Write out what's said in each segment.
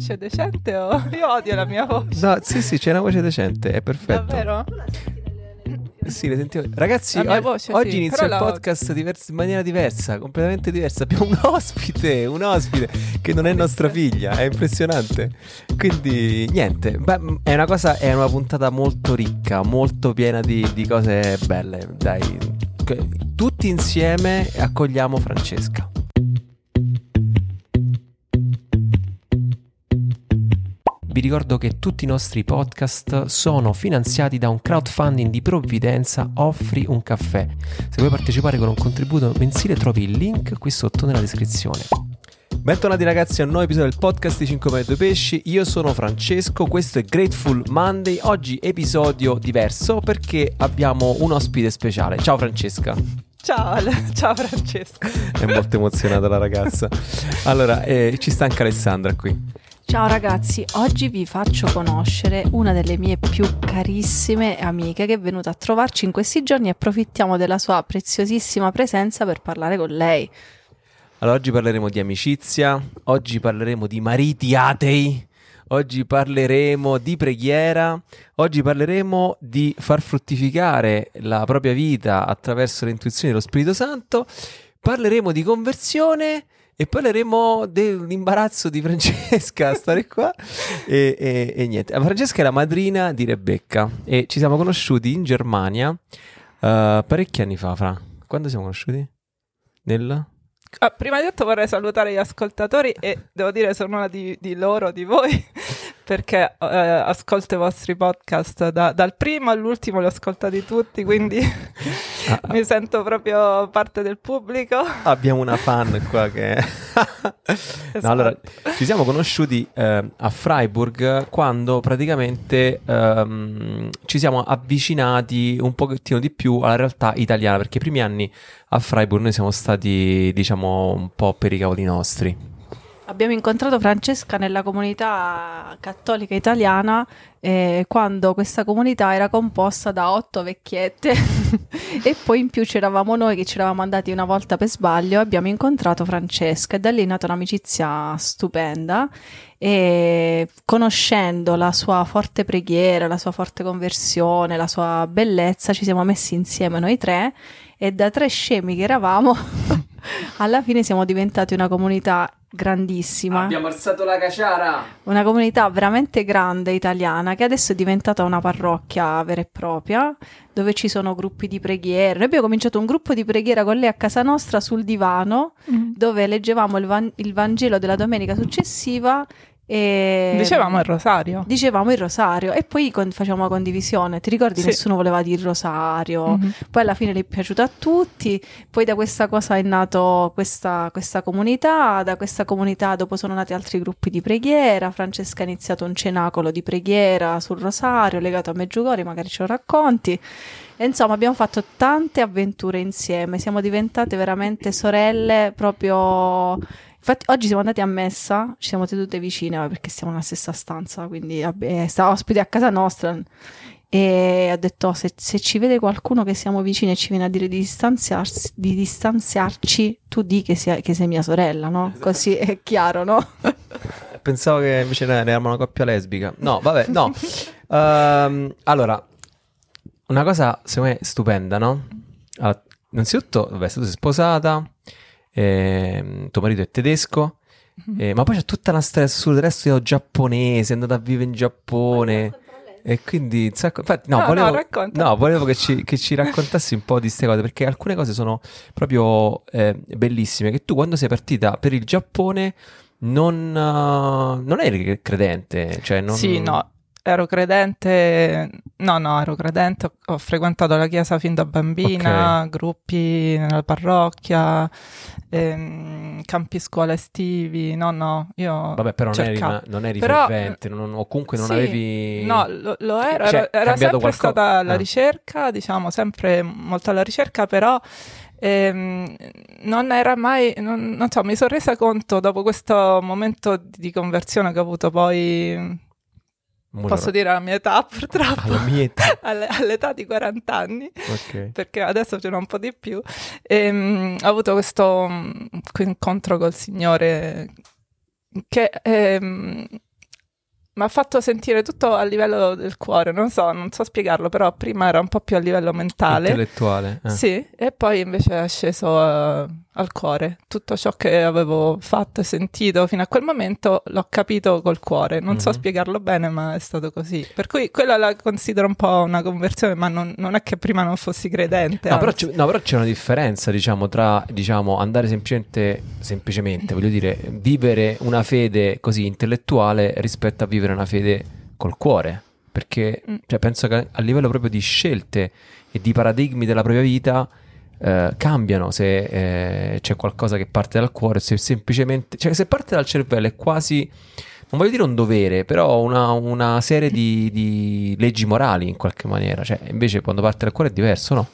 voce decente o io odio la mia voce? No, sì, sì, c'è una voce decente, è perfetto. Davvero? Sì, le sentivo. Ragazzi, voce, oggi sì, inizia il podcast divers- in maniera diversa, completamente diversa. Abbiamo un ospite, un ospite che non è nostra figlia, è impressionante. Quindi, niente, beh, è una cosa, è una puntata molto ricca, molto piena di, di cose belle. Dai, tutti insieme accogliamo Francesca. Vi ricordo che tutti i nostri podcast sono finanziati da un crowdfunding di provvidenza Offri un caffè. Se vuoi partecipare con un contributo mensile trovi il link qui sotto nella descrizione. Bentornati ragazzi a un nuovo episodio del podcast di 5 metri pesci. Io sono Francesco, questo è Grateful Monday. Oggi episodio diverso perché abbiamo un ospite speciale. Ciao Francesca. Ciao, ciao Francesco. È molto emozionata la ragazza. Allora, eh, ci sta anche Alessandra qui. Ciao ragazzi, oggi vi faccio conoscere una delle mie più carissime amiche che è venuta a trovarci in questi giorni e approfittiamo della sua preziosissima presenza per parlare con lei. Allora, oggi parleremo di amicizia, oggi parleremo di mariti atei, oggi parleremo di preghiera, oggi parleremo di far fruttificare la propria vita attraverso le intuizioni dello Spirito Santo, parleremo di conversione e parleremo dell'imbarazzo di Francesca a stare qua e, e- e niente. Francesca è la madrina di Rebecca e ci siamo conosciuti in Germania eh, parecchi anni fa, Fra. Quando siamo conosciuti? Nel... Ah, prima di tutto vorrei salutare gli ascoltatori e devo dire sono una di, di loro, di voi, perché eh, ascolto i vostri podcast da- dal primo all'ultimo, li ho ascoltati tutti, quindi Ah, mi sento proprio parte del pubblico. Abbiamo una fan qua che... no, Esatto. allora, ci siamo conosciuti eh, a Freiburg quando praticamente ehm, ci siamo avvicinati un pochettino di più alla realtà italiana, perché i primi anni a Freiburg noi siamo stati, diciamo, un po' per i cavoli nostri. Abbiamo incontrato Francesca nella comunità cattolica italiana eh, quando questa comunità era composta da otto vecchiette. E poi in più c'eravamo noi che ci eravamo andati una volta per sbaglio e abbiamo incontrato Francesca e da lì è nata un'amicizia stupenda. E conoscendo la sua forte preghiera, la sua forte conversione, la sua bellezza ci siamo messi insieme noi tre e da tre scemi che eravamo alla fine siamo diventati una comunità grandissima, alzato la caciara! una comunità veramente grande italiana che adesso è diventata una parrocchia vera e propria dove ci sono gruppi di preghiera. Noi abbiamo cominciato un gruppo di preghiera con lei a casa nostra sul divano dove leggevamo il, Van- il Vangelo della domenica successiva e Dicevamo il rosario. dicevamo il rosario e poi con- facevamo la condivisione. Ti ricordi? Sì. Nessuno voleva dire il rosario. Mhm. Poi alla fine le è piaciuto a tutti, poi da questa cosa è nato questa, questa comunità, da questa comunità dopo sono nati altri gruppi di preghiera, Francesca ha iniziato un cenacolo di preghiera sul rosario legato a Meggiugori, magari ce lo racconti. E insomma abbiamo fatto tante avventure insieme, siamo diventate veramente sorelle proprio... Infatti oggi siamo andati a messa, ci siamo sedute vicine perché siamo nella stessa stanza, quindi vabbè, sta ospite a casa nostra e ho detto "Oh, se, se ci vede qualcuno che siamo vicini e ci viene a dire di, distanziarsi, di distanziarci, tu di che, sia- che sei mia sorella, no? Così è chiaro, no? Pensavo che invece ne eravamo una coppia lesbica. No, vabbè, no. Ehm, allora, una cosa secondo me stupenda, no? Allora, innanzitutto, vabbè, tu sei sposata, ehm, tuo marito è tedesco, eh, ma poi c'è tutta una storia sul resto io giapponese, è andata a vivere in Giappone. E quindi, sacco- infatti, no, No, no, volevo, racconta. no, volevo che ci, che ci raccontassi un po' di queste cose, perché alcune cose sono proprio eh, bellissime. Che tu, quando sei partita per il Giappone, non, eh, non eri credente, cioè non... Sì, no, ero credente, no, no, ero credente, ho, frequentato la chiesa fin da bambina, gruppi nella parrocchia, ehm, campi scuola estivi, no, no, io Vabbè, però non eri, una- non eri Però- fervente, non- o comunque non Sì, avevi... No, lo, lo ero, Cioè, ero, era sempre qualcosa? stata alla Ah. ricerca, diciamo, sempre molto alla ricerca, però ehm, non era mai, non, non so, mi sono resa conto dopo questo momento di conversione che ho avuto poi, Mo posso dire la mia età purtroppo, Alla mia età, alle- all'età di 40 anni, ok. perché adesso ce n'ho un po' di più, ehm, ho avuto questo mm, incontro col Signore che ehm, mi ha fatto sentire tutto a livello del cuore, non so, non so spiegarlo, però prima era un po' più a livello mentale. Intellettuale. eh. Sì, e poi invece è sceso eh, al cuore. Tutto ciò che avevo fatto e sentito fino a quel momento l'ho capito col cuore. Non so Mhm. spiegarlo bene, ma è stato così. Per cui quella la considero un po' una conversione, ma non, non è che prima non fossi credente. No però, no, però c'è una differenza, diciamo, tra diciamo, andare semplicemente, semplicemente, voglio dire, vivere una fede così intellettuale rispetto a vivere una fede col cuore. Perché Mm. cioè, penso che a livello proprio di scelte e di paradigmi della propria vita eh, cambiano se eh, c'è qualcosa che parte dal cuore, se semplicemente, cioè se parte dal cervello è quasi, non voglio dire un dovere, però una, una serie di, di leggi morali in qualche maniera, cioè invece quando parte dal cuore è diverso, no?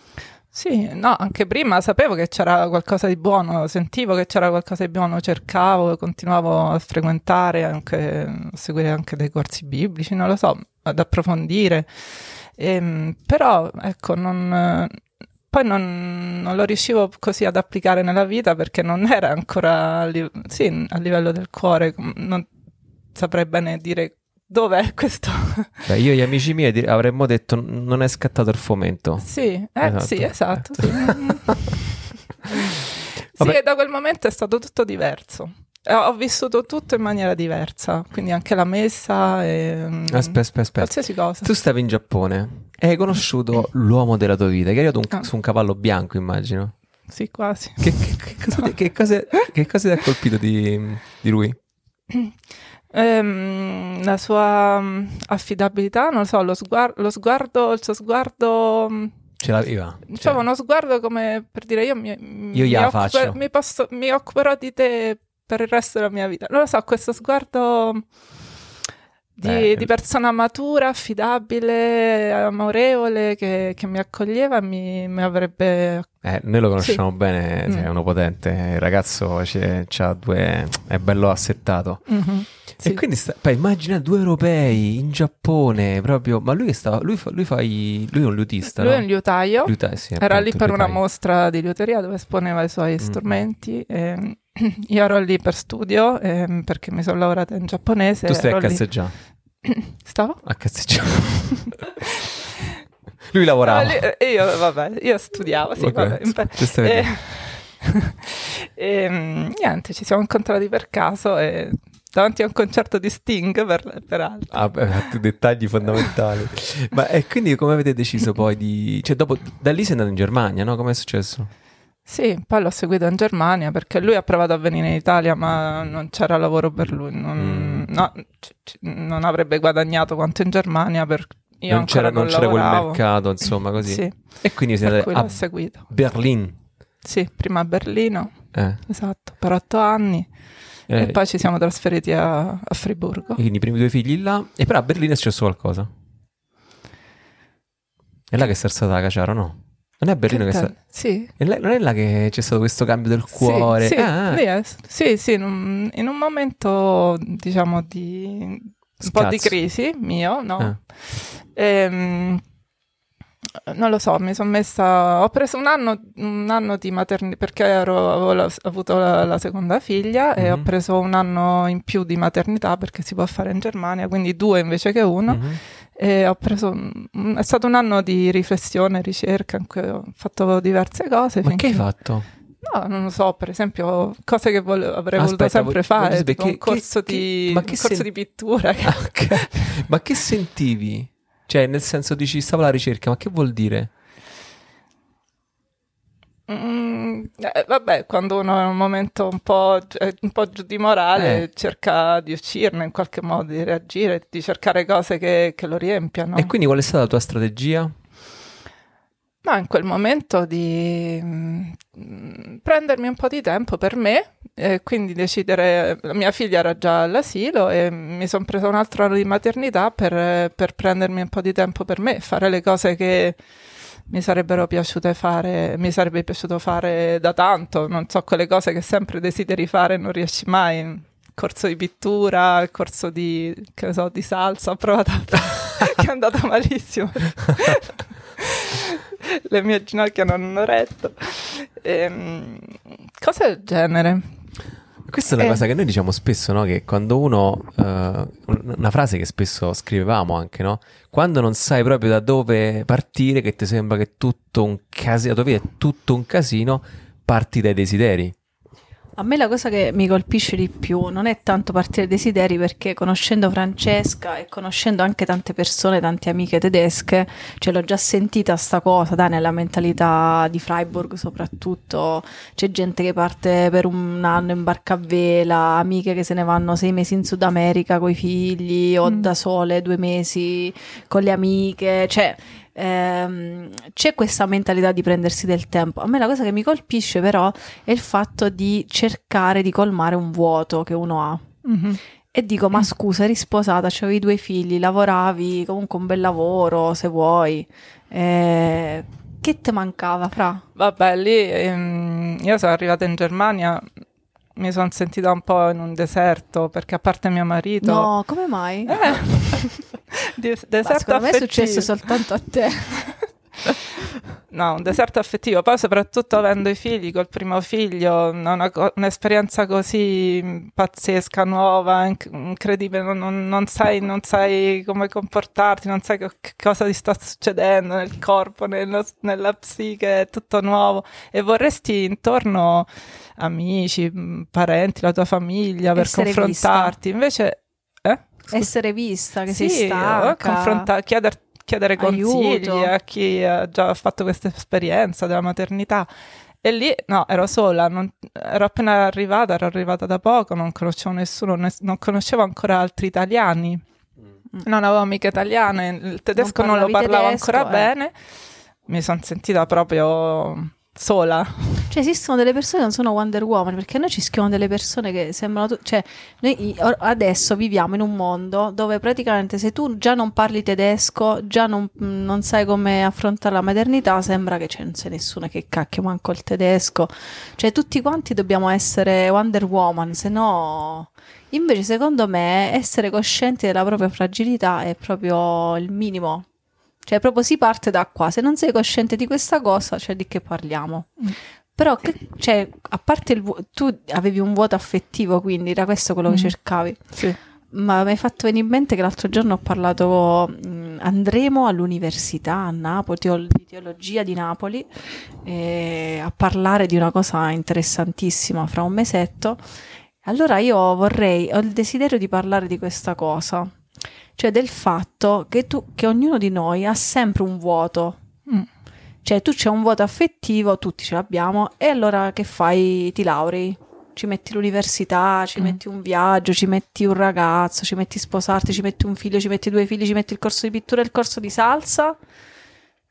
Sì, no, anche prima sapevo che c'era qualcosa di buono, sentivo che c'era qualcosa di buono, cercavo, continuavo a frequentare, anche, a seguire anche dei corsi biblici, non lo so, ad approfondire. Ehm, però, ecco, non, poi non, non lo riuscivo così ad applicare nella vita perché non era ancora sì, a livello del cuore, non saprei bene dire dov'è questo. Beh, io e gli amici miei dir- avremmo detto "N- non è scattato il fomento. Sì, eh, Esatto. sì, esatto. sì. E da quel momento è stato tutto diverso. Eh, Ho vissuto tutto in maniera diversa, quindi anche la messa e mm, Aspetta, aspetta, aspetta. qualsiasi cosa. Tu stavi in Giappone e hai conosciuto l'uomo della tua vita, che è arrivato Ah. su un cavallo bianco, immagino. Sì, quasi. Che, che- che cosa, ti- che cosa- che cosa ti ha colpito di, di lui? Ehm, la sua mm, affidabilità, non lo so, lo, sguar- lo sguardo, il suo sguardo, mm, Ce l'aveva? diciamo Cioè, uno sguardo come per dire io mi, Io gliela occuper- faccio. mi posso- mi occuperò di te per il resto della mia vita. Non lo so, questo sguardo di, Beh, di persona matura, affidabile, amorevole, che, che mi accoglieva e mi, mi avrebbe... eh, noi lo conosciamo bene, Mm. è uno potente, il ragazzo c'ha due, è bello assettato. Mhm, sì. E quindi sta, poi immagina due europei in Giappone, proprio, ma lui stava, lui, fa, lui, fa i- lui è un liutista, Lui no? è un liutaio. Liuta- sì, Era appunto, lì per una liutaio. mostra di liuteria dove esponeva i suoi Mm. strumenti. e io ero lì per studio ehm, perché mi sono laureata in giapponese. Tu stai a cazzeggiare, Stavo? a cazzeggiare. lui lavorava. No, lì- e io, vabbè, io studiavo, sì, Ok, vabbè. e, e, mm, niente, ci siamo incontrati per caso e davanti a un concerto di Sting, per, peraltro. Ah, beh, dettagli fondamentali. Ma e quindi come avete deciso poi di... Cioè, dopo, da lì sei andato in Germania, no? Come è successo? Sì, poi l'ho seguito in Germania perché lui ha provato a venire in Italia, ma non c'era lavoro per lui. Non, Mm. no, c- c- non avrebbe guadagnato quanto in Germania. Per, non c'era, non c'era quel mercato, insomma, così. Sì, E quindi andato l'ho a seguito. Berlino. Sì, prima a Berlino, Eh, esatto, per otto anni. eh, E poi ci siamo trasferiti a, a Friburgo. Quindi i primi due figli là. E però a Berlino è successo qualcosa. È là che sei stata la caciara, no? Non è Berlino che, Che sta... Sì. là- non è là che c'è stato questo cambio del cuore? Sì, sì, Ah, ah. lì è- sì, sì, in un, in un momento, diciamo, di un po' di Scazzo. crisi mio, no? Ah. Ehm, non lo so, mi sono messa. Ho preso un anno, un anno di maternità perché ero- avevo la- avuto la, la seconda figlia e ho Mhm. preso un anno in più di maternità perché si può fare in Germania, quindi due invece che uno. Mhm. E ho preso. È stato un anno di riflessione, ricerca in cui ho fatto diverse cose. Ma che hai fatto? No, non lo so, per esempio, cose che volevo- avrei voluto Aspetta, sempre voglio- voglio fare, che- un corso, che- di, che- un corso sen- di pittura. Ok. Ma che sentivi? Cioè, nel senso dici, stavo alla ricerca, ma che vuol dire? Mm, eh, vabbè, quando uno è in un momento un po', eh, un po' giù di morale, Eh. cerca di uscirne in qualche modo, di reagire, di cercare cose che, che lo riempiano. E quindi qual è stata la tua strategia? Ma in quel momento di mm, prendermi un po' di tempo per me, e quindi decidere, mia figlia era già all'asilo e mi sono presa un altro anno di maternità per, per prendermi un po' di tempo per me, fare le cose che mi sarebbero piaciute fare, mi sarebbe piaciuto fare da tanto, non so, quelle cose che sempre desideri fare e non riesci mai. Corso di pittura, corso di, che so, di salsa, ho provato a che è andata malissimo. Le mie ginocchia non hanno retto. Ehm, cose del genere. Questa è una Eh. cosa che noi diciamo spesso, no? Che quando uno, eh, una frase che spesso scrivevamo anche, no? Quando non sai proprio da dove partire, che ti sembra che tutto un casino, la tua vita è tutto un casino, parti dai desideri. A me la cosa che mi colpisce di più non è tanto partire dai desideri perché conoscendo Francesca e conoscendo anche tante persone, tante amiche tedesche, ce l'ho già sentita sta cosa, dai, nella mentalità di Freiburg soprattutto, c'è gente che parte per un anno in barca a vela, amiche che se ne vanno sei mesi in Sud America con i figli o Mm. da sole due mesi con le amiche, cioè ehm, c'è questa mentalità di prendersi del tempo. A me la cosa che mi colpisce però è il fatto di cercare di colmare un vuoto che uno ha. Mhm. E dico, Mm. ma scusa, eri sposata, avevi due figli, lavoravi, comunque un bel lavoro, se vuoi. Eh, che ti mancava, Fra? Vabbè, lì ehm, io sono arrivata in Germania, mi sono sentita un po' in un deserto perché a parte mio marito... No, come mai? Eh, di- Ma deserto secondo me è affettivo. successo soltanto a te. No, un deserto affettivo. Poi, soprattutto avendo i figli, col primo figlio, una un'esperienza così mh, pazzesca, nuova, inc- incredibile. Non, non- non sai, non sai come comportarti, non sai che cosa ti sta succedendo nel corpo, nello- nella psiche, è tutto nuovo. E vorresti intorno amici, mh, parenti, la tua famiglia per Essere confrontarti. Invece, eh? Essere vista, che Sì, sei stanca. confronta- chieder- chiedere consigli Aiuto. a chi ha già fatto questa esperienza della maternità. E lì, no, ero sola, non- ero appena arrivata, ero arrivata da poco, non conoscevo nessuno, nes- non conoscevo ancora altri italiani, non avevo amiche italiane, il tedesco non, lo parlavi parlavo tedesco, ancora eh. bene, mi sono sentita proprio sola. Cioè, esistono delle persone che non sono Wonder Woman perché noi ci scrivono delle persone che sembrano. tu- cioè, noi adesso viviamo in un mondo dove praticamente se tu già non parli tedesco, già non, non sai come affrontare la maternità, sembra che c'è, non c'è nessuno che cacchio manco il tedesco. Cioè, tutti quanti dobbiamo essere Wonder Woman, se no. Invece, secondo me, essere coscienti della propria fragilità è proprio il minimo. Cioè, proprio si parte da qua. Se non sei cosciente di questa cosa, cioè di che parliamo? Mm. Però, che- cioè, a parte il vuo- tu avevi un vuoto affettivo, quindi era questo quello che Mm. cercavi. Sì. Ma mi hai fatto venire in mente che l'altro giorno ho parlato, mh, andremo all'università a Napoli, teol- di teologia di Napoli, eh, a parlare di una cosa interessantissima fra un mesetto. Allora io vorrei, ho il desiderio di parlare di questa cosa, cioè del fatto che, tu, che ognuno di noi ha sempre un vuoto. Mm. Cioè tu c'è un vuoto affettivo, tutti ce l'abbiamo, e allora che fai? Ti laurei? Ci metti l'università, ci Mm. metti un viaggio, ci metti un ragazzo, ci metti sposarti, ci metti un figlio, ci metti due figli, ci metti il corso di pittura e il corso di salsa.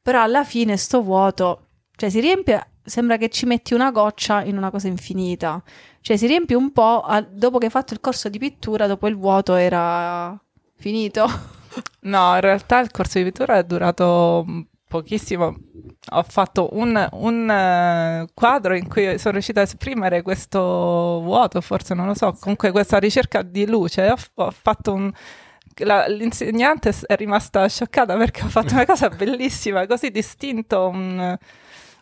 Però alla fine sto vuoto, cioè si riempie, sembra che ci metti una goccia in una cosa infinita. Cioè si riempie un po' a- dopo che hai fatto il corso di pittura, dopo il vuoto era finito. No, in realtà il corso di pittura è durato pochissimo. Ho fatto un, un, eh, quadro in cui sono riuscita a esprimere questo vuoto, forse non lo so, comunque questa ricerca di luce. Ho, ho fatto un. la- l'insegnante è rimasta scioccata perché ho fatto una cosa bellissima, così distinto, un-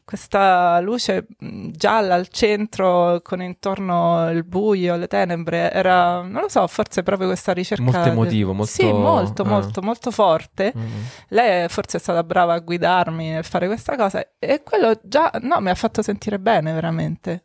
questa luce mh, gialla al centro con intorno il buio, le tenebre. Era, non lo so, forse proprio questa ricerca. Molto del- emotivo, molto- Sì, molto, ah. molto, molto forte. Mm. Lei forse è stata brava a guidarmi nel fare questa cosa e quello già no, mi ha fatto sentire bene veramente.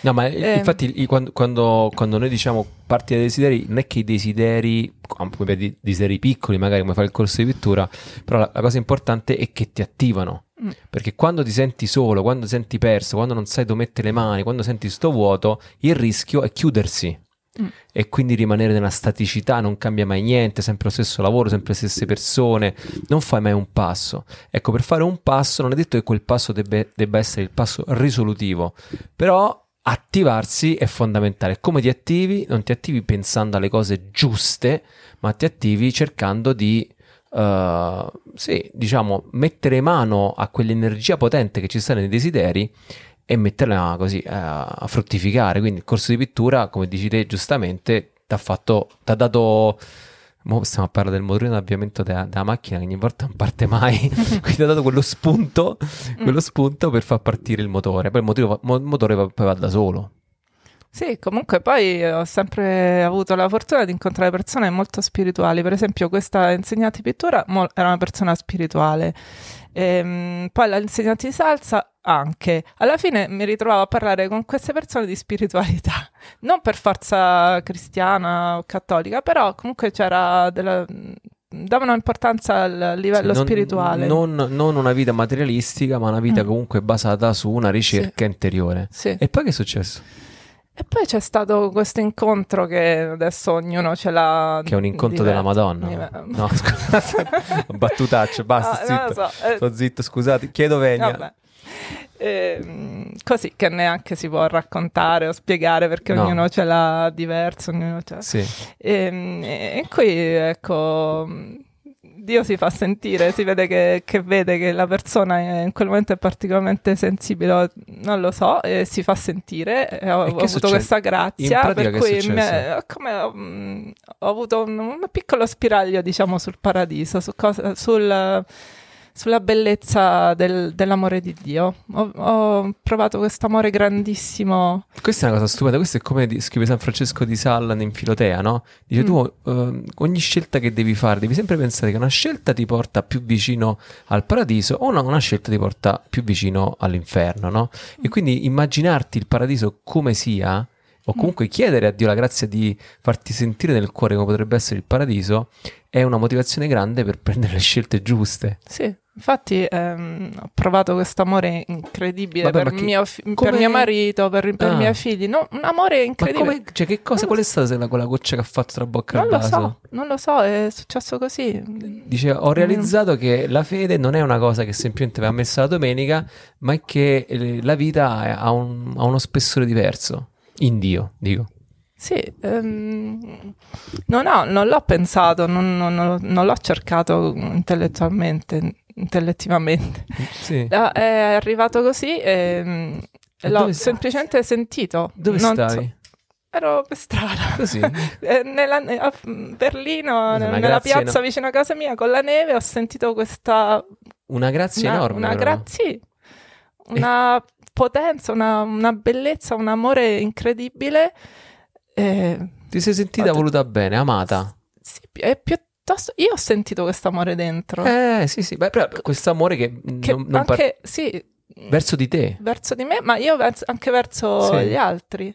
No, ma eh, infatti i- quando, quando- quando noi diciamo parti dai desideri, non è che i desideri, come per di- desideri piccoli, magari come fare il corso di pittura, però la, la cosa importante è che ti attivano. Mm. Perché quando ti senti solo, quando ti senti perso, quando non sai dove mettere le mani, quando senti sto vuoto, il rischio è chiudersi. Mm. E quindi rimanere nella staticità, non cambia mai niente, sempre lo stesso lavoro, sempre le stesse persone, non fai mai un passo. Ecco, per fare un passo non è detto che quel passo debbe- debba essere il passo risolutivo, però attivarsi è fondamentale. Come ti attivi? Non ti attivi pensando alle cose giuste, ma ti attivi cercando di, eh, sì, diciamo, mettere mano a quell'energia potente che ci sta nei desideri e metterla così eh, a fruttificare. Quindi il corso di pittura, come dici te giustamente, ti ha fatto, ti ha dato... Mo stiamo a parlare del motorino d'avviamento della, della macchina che ogni volta non parte mai, quindi ti ha dato quello spunto, quello spunto per far partire il motore. Poi il motore, il motore poi va da solo. Sì, comunque poi ho sempre avuto la fortuna di incontrare persone molto spirituali. Per esempio, questa insegnante di pittura era una persona spirituale. Ehm, poi l'insegnante di salsa anche. Alla fine mi ritrovavo a parlare con queste persone di spiritualità, non per forza cristiana o cattolica, però comunque c'era della, davano importanza al livello sì, non, spirituale. Non, non, una vita materialistica, ma una vita mm. comunque basata su una ricerca sì. interiore. Sì. E poi che è successo? E poi c'è stato questo incontro che adesso ognuno ce l'ha. Che è un incontro della Madonna. Diver- no, scusate, battutaccio, basta, no, zitto. So. Eh, Sto zitto, scusate, chiedo venia. Vabbè. Eh, così che neanche si può raccontare o spiegare perché no. ognuno ce l'ha diverso. Ognuno ce l'ha. Sì. Ehm, e, e qui ecco Dio si fa sentire, si vede che, che, vede che la persona in quel momento è particolarmente sensibile, non lo so, e si fa sentire. E ho, ho avuto succede? questa grazia, per cui me, come, um, ho avuto un, un, piccolo spiraglio, diciamo, sul paradiso, su cosa, sul sulla bellezza del, dell'amore di Dio. Ho, ho provato questo amore grandissimo. Questa è una cosa stupenda, questo è come scrive San Francesco di Salla in Filotea, no? Dice mm. tu uh, ogni scelta che devi fare devi sempre pensare che una scelta ti porta più vicino al paradiso o una, una scelta ti porta più vicino all'inferno, no? E mm. quindi immaginarti il paradiso come sia o mm. comunque chiedere a Dio la grazia di farti sentire nel cuore come potrebbe essere il paradiso è una motivazione grande per prendere le scelte giuste. Sì. Infatti ehm, ho provato questo amore incredibile Vabbè, per, mio fi- per, mio marito, per, per ah. i miei figli. No, un amore incredibile. Ma come, cioè, che cosa, qual è stata quella, quella goccia che ha fatto tra bocca non al vaso? Non lo so, non lo so, è successo così. Dice, ho realizzato mm. che la fede non è una cosa che semplicemente va messa la domenica, ma è che eh, la vita ha, un, ha uno spessore diverso. In Dio, dico. Sì, um, no, no, non l'ho pensato, non, non, non l'ho cercato intellettualmente intellettivamente. Sì. È arrivato così e, e l'ho semplicemente sentito. Dove non stavi? So, ero per strada. Così? Eh, nella, a Berlino, nella grazia, piazza no. vicino a casa mia, con la neve, ho sentito questa... Una grazia una, enorme. Una grazia, sì. Una e... potenza, una, una, bellezza, un amore incredibile. E... Ti sei sentita voluta bene, amata? Sì, è più piuttosto io ho sentito questo amore dentro. Eh, sì, sì, beh, questo amore che, che non, non anche, par- sì, verso di te. Verso di me, ma io verso, anche verso sì. gli altri.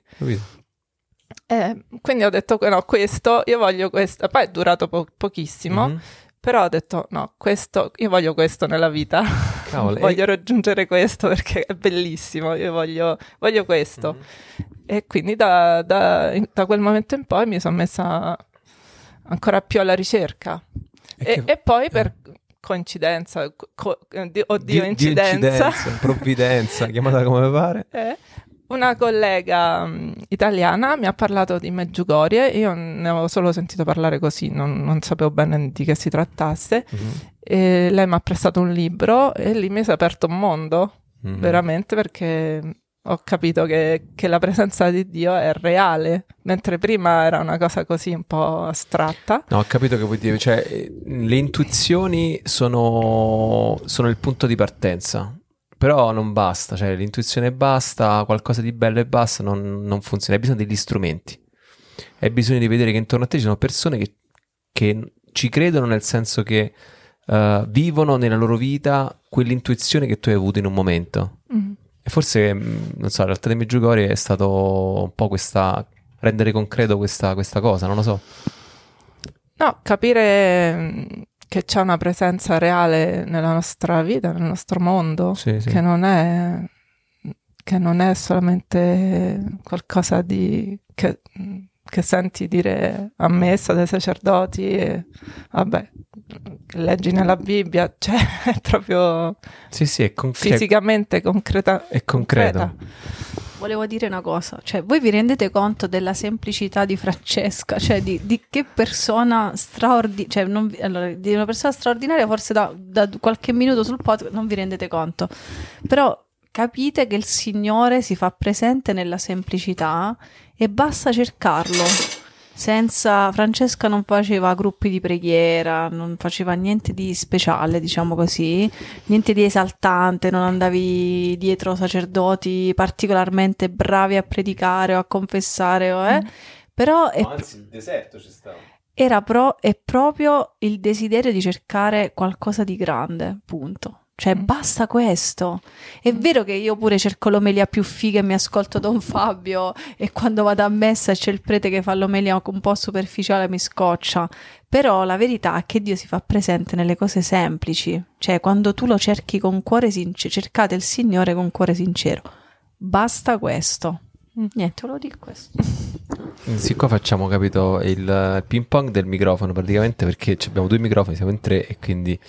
Eh, quindi ho detto no, questo, io voglio questo. Poi è durato po- pochissimo, mm-hmm. Però ho detto no, questo, io voglio questo nella vita. Cavolo, voglio e... raggiungere questo perché è bellissimo, io voglio, voglio questo. Mm-hmm. E quindi da, da, da, quel momento in poi mi sono messa ancora più alla ricerca. E, che... e poi per coincidenza, co- oddio, di, incidenza, di provvidenza, chiamata come pare. Eh, una collega um, italiana mi ha parlato di Meggiugorie, io ne avevo solo sentito parlare così, non, non sapevo bene di che si trattasse. Mm-hmm. E lei mi ha prestato un libro e lì mi si è aperto un mondo, mm-hmm. veramente, perché ho capito che, che, la presenza di Dio è reale, mentre prima era una cosa così un po' astratta. No, ho capito che vuoi dire, cioè le intuizioni sono, sono il punto di partenza, però non basta, cioè l'intuizione basta, qualcosa di bello e basta, non, non funziona, hai bisogno degli strumenti, hai bisogno di vedere che intorno a te ci sono persone che, che ci credono nel senso che uh, vivono nella loro vita quell'intuizione che tu hai avuto in un momento. Mm e forse, mm, non so, in realtà dei Meggiugori è stato un po' questa, rendere concreto questa, questa cosa, non lo so. No, capire mm, che c'è una presenza reale nella nostra vita, nel nostro mondo, sì, sì. Che, non è, che non è solamente qualcosa di... Che, che senti dire a messa dai sacerdoti e vabbè, leggi nella Bibbia, cioè è proprio sì, sì, è con- fisicamente concreta- è concreto. Concreta. Volevo dire una cosa, cioè voi vi rendete conto della semplicità di Francesca, cioè di, di che persona straordinaria, cioè non, allora, di una persona straordinaria forse da, da qualche minuto sul podcast non vi rendete conto, però capite che il Signore si fa presente nella semplicità e basta cercarlo. Senza Francesca non faceva gruppi di preghiera, non faceva niente di speciale, diciamo così, niente di esaltante, non andavi dietro sacerdoti particolarmente bravi a predicare o a confessare, o, eh? Mm. però è, anzi, il deserto ci stava. Era pro- è proprio il desiderio di cercare qualcosa di grande, punto. Cioè, mm. basta questo. È mm. vero che io pure cerco l'omelia più figa e mi ascolto Don Fabio e quando vado a messa e c'è il prete che fa l'omelia un po' superficiale mi scoccia. Però la verità è che Dio si fa presente nelle cose semplici. Cioè, quando tu lo cerchi con cuore sincero, cercate il Signore con cuore sincero. Basta questo. Mm. Niente, lo dico questo. Sì, qua facciamo, capito, il ping pong del microfono praticamente perché abbiamo due microfoni, siamo in tre e quindi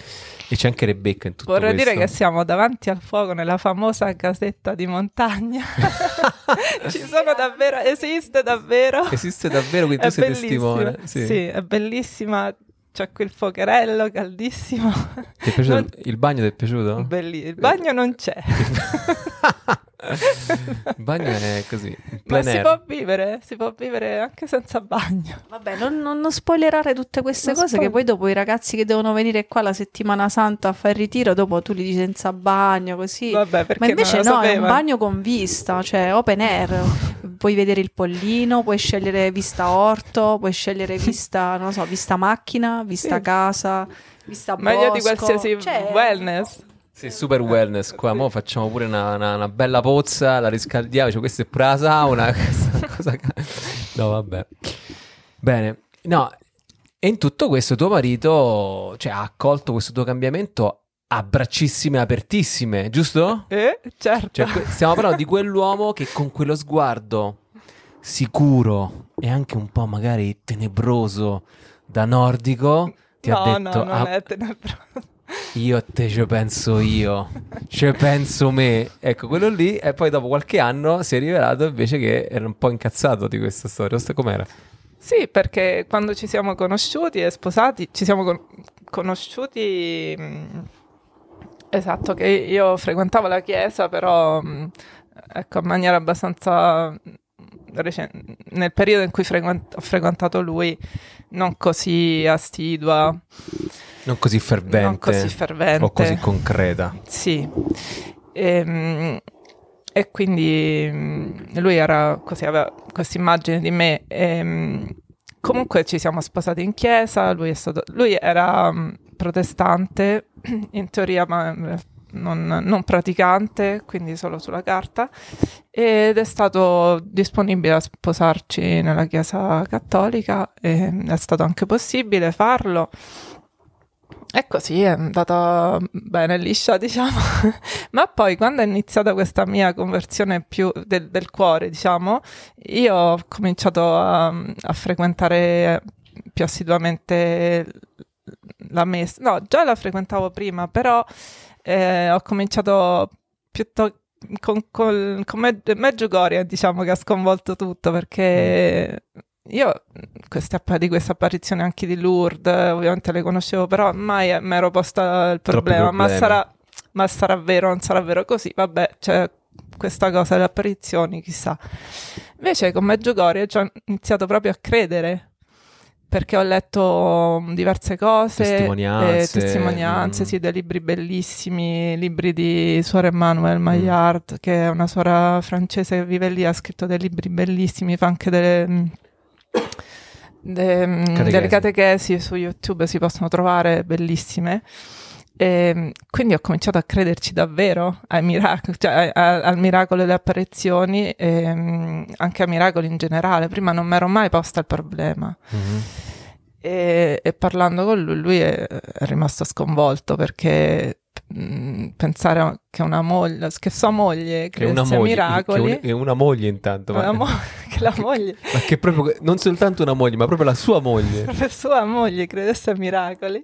e c'è anche Rebecca in tutto Vorrei questo. dire che siamo davanti al fuoco nella famosa casetta di montagna. Ci sono davvero, esiste davvero. Esiste davvero, quindi tu sei testimone. Sì. sì, è bellissima. C'è quel fuocherello caldissimo. Ti è piaciuto? Non... Il bagno ti è piaciuto? Bellissimo. Il bagno non c'è. il bagno è così. Ma si può vivere, si può vivere anche senza bagno. Vabbè, non, non, non spoilerare tutte queste non cose spoiler. che poi dopo i ragazzi che devono venire qua la settimana santa a fare il ritiro, dopo tu li dici senza bagno, così. Vabbè, Ma invece no, sapeva. è un bagno con vista, cioè open air. puoi vedere il pollino, puoi scegliere vista orto, puoi scegliere vista, non so, vista macchina, vista sì. casa, vista Meglio bosco. di qualsiasi cioè, wellness. Sì, super wellness qua, mo facciamo pure una, una, una bella pozza, la riscaldiamo, cioè questa è pure la sauna, cosa... No, vabbè. Bene, no, e in tutto questo tuo marito cioè, ha accolto questo tuo cambiamento a braccissime apertissime, giusto? Eh, certo. Cioè, stiamo parlando di quell'uomo che con quello sguardo sicuro e anche un po' magari tenebroso da nordico ti no, ha detto... No, non ah, è tenebroso. Io a te ci penso io, ci penso me. Ecco, quello lì e poi dopo qualche anno si è rivelato invece che era un po' incazzato di questa storia. Com'era? Sì, perché quando ci siamo conosciuti e sposati, ci siamo con- conosciuti... Mm, esatto, che io frequentavo la chiesa, però mm, ecco, in maniera abbastanza... Mm, Recen- nel periodo in cui frequent- ho frequentato lui, non così assidua. Non così fervente. Non così fervente. O così concreta. Sì. E, ehm, e quindi mm, lui era così, aveva questa immagine di me. E, mm, comunque ci siamo sposati in chiesa, lui, stato, lui era um, protestante, in teoria, ma non, non, praticante, quindi solo sulla carta, ed è stato disponibile a sposarci nella chiesa cattolica, e è stato anche possibile farlo. E così è andata bene liscia, diciamo. Ma poi quando è iniziata questa mia conversione più del, del cuore, diciamo, io ho cominciato a, a frequentare più assiduamente la messa. No, già la frequentavo prima, però eh, ho cominciato piuttosto con, con, con Medjugorje, diciamo che ha sconvolto tutto perché mm. Io queste, di queste apparizioni anche di Lourdes, ovviamente le conoscevo, però mai mi ero posta il problema, ma sarà, ma sarà, vero, non sarà vero così, vabbè, c'è questa cosa delle apparizioni, chissà. Invece con Meggiugorie ci ho iniziato proprio a credere, perché ho letto diverse cose, testimonianze, eh, testimonianze mm. sì, dei libri bellissimi, libri di Suora Emmanuel Maillard, mm. che è una suora francese che vive lì, ha scritto dei libri bellissimi, fa anche delle de, mm, catechesi. delle catechesi su YouTube si possono trovare bellissime. E ehm, quindi ho cominciato a crederci davvero miracoli, cioè, a, al miracolo delle apparizioni e mm, anche a miracoli in generale. Prima non mi ero mai posta il problema. Mm-hmm. E, e, parlando con lui, lui è, è rimasto sconvolto perché Mm, pensare che una moglie, che sua moglie credesse a miracoli. Che, un, una moglie intanto. Ma, mo- che la moglie. ma che proprio, non soltanto una moglie, ma proprio la sua moglie. proprio sua moglie credesse a miracoli.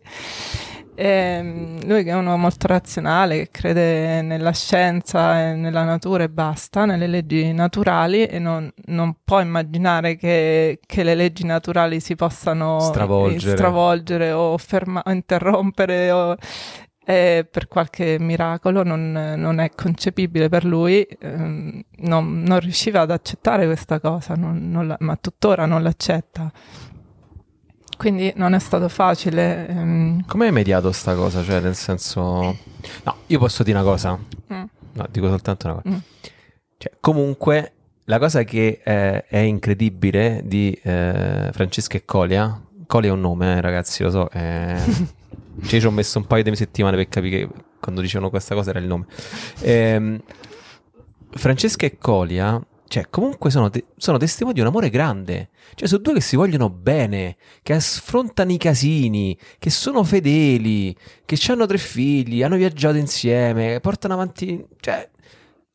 E ehm, lui che è uno molto razionale, che crede nella scienza e nella natura e basta, nelle leggi naturali e non, non può immaginare che, che, le leggi naturali si possano stravolgere, stravolgere o, ferma- o interrompere o e per qualche miracolo non, non è concepibile per lui, ehm, non, non, riusciva ad accettare questa cosa, non, la, ma tuttora non l'accetta. Quindi non è stato facile. Ehm. Come hai mediato sta cosa? Cioè, nel senso... No, io posso dire una cosa. Mm. No, dico soltanto una cosa. Mm. Cioè, comunque, la cosa che eh, è incredibile di eh, Francesca e Colia, Colia è un nome, eh, ragazzi, lo so, eh, cioè, ci ho messo un paio di settimane per capire che quando dicevano questa cosa era il nome. Eh, Francesca e Colia, cioè, comunque sono, te- sono, testimoni di un amore grande. Cioè, sono due che si vogliono bene, che affrontano i casini, che sono fedeli, che hanno tre figli, hanno viaggiato insieme, portano avanti. Cioè,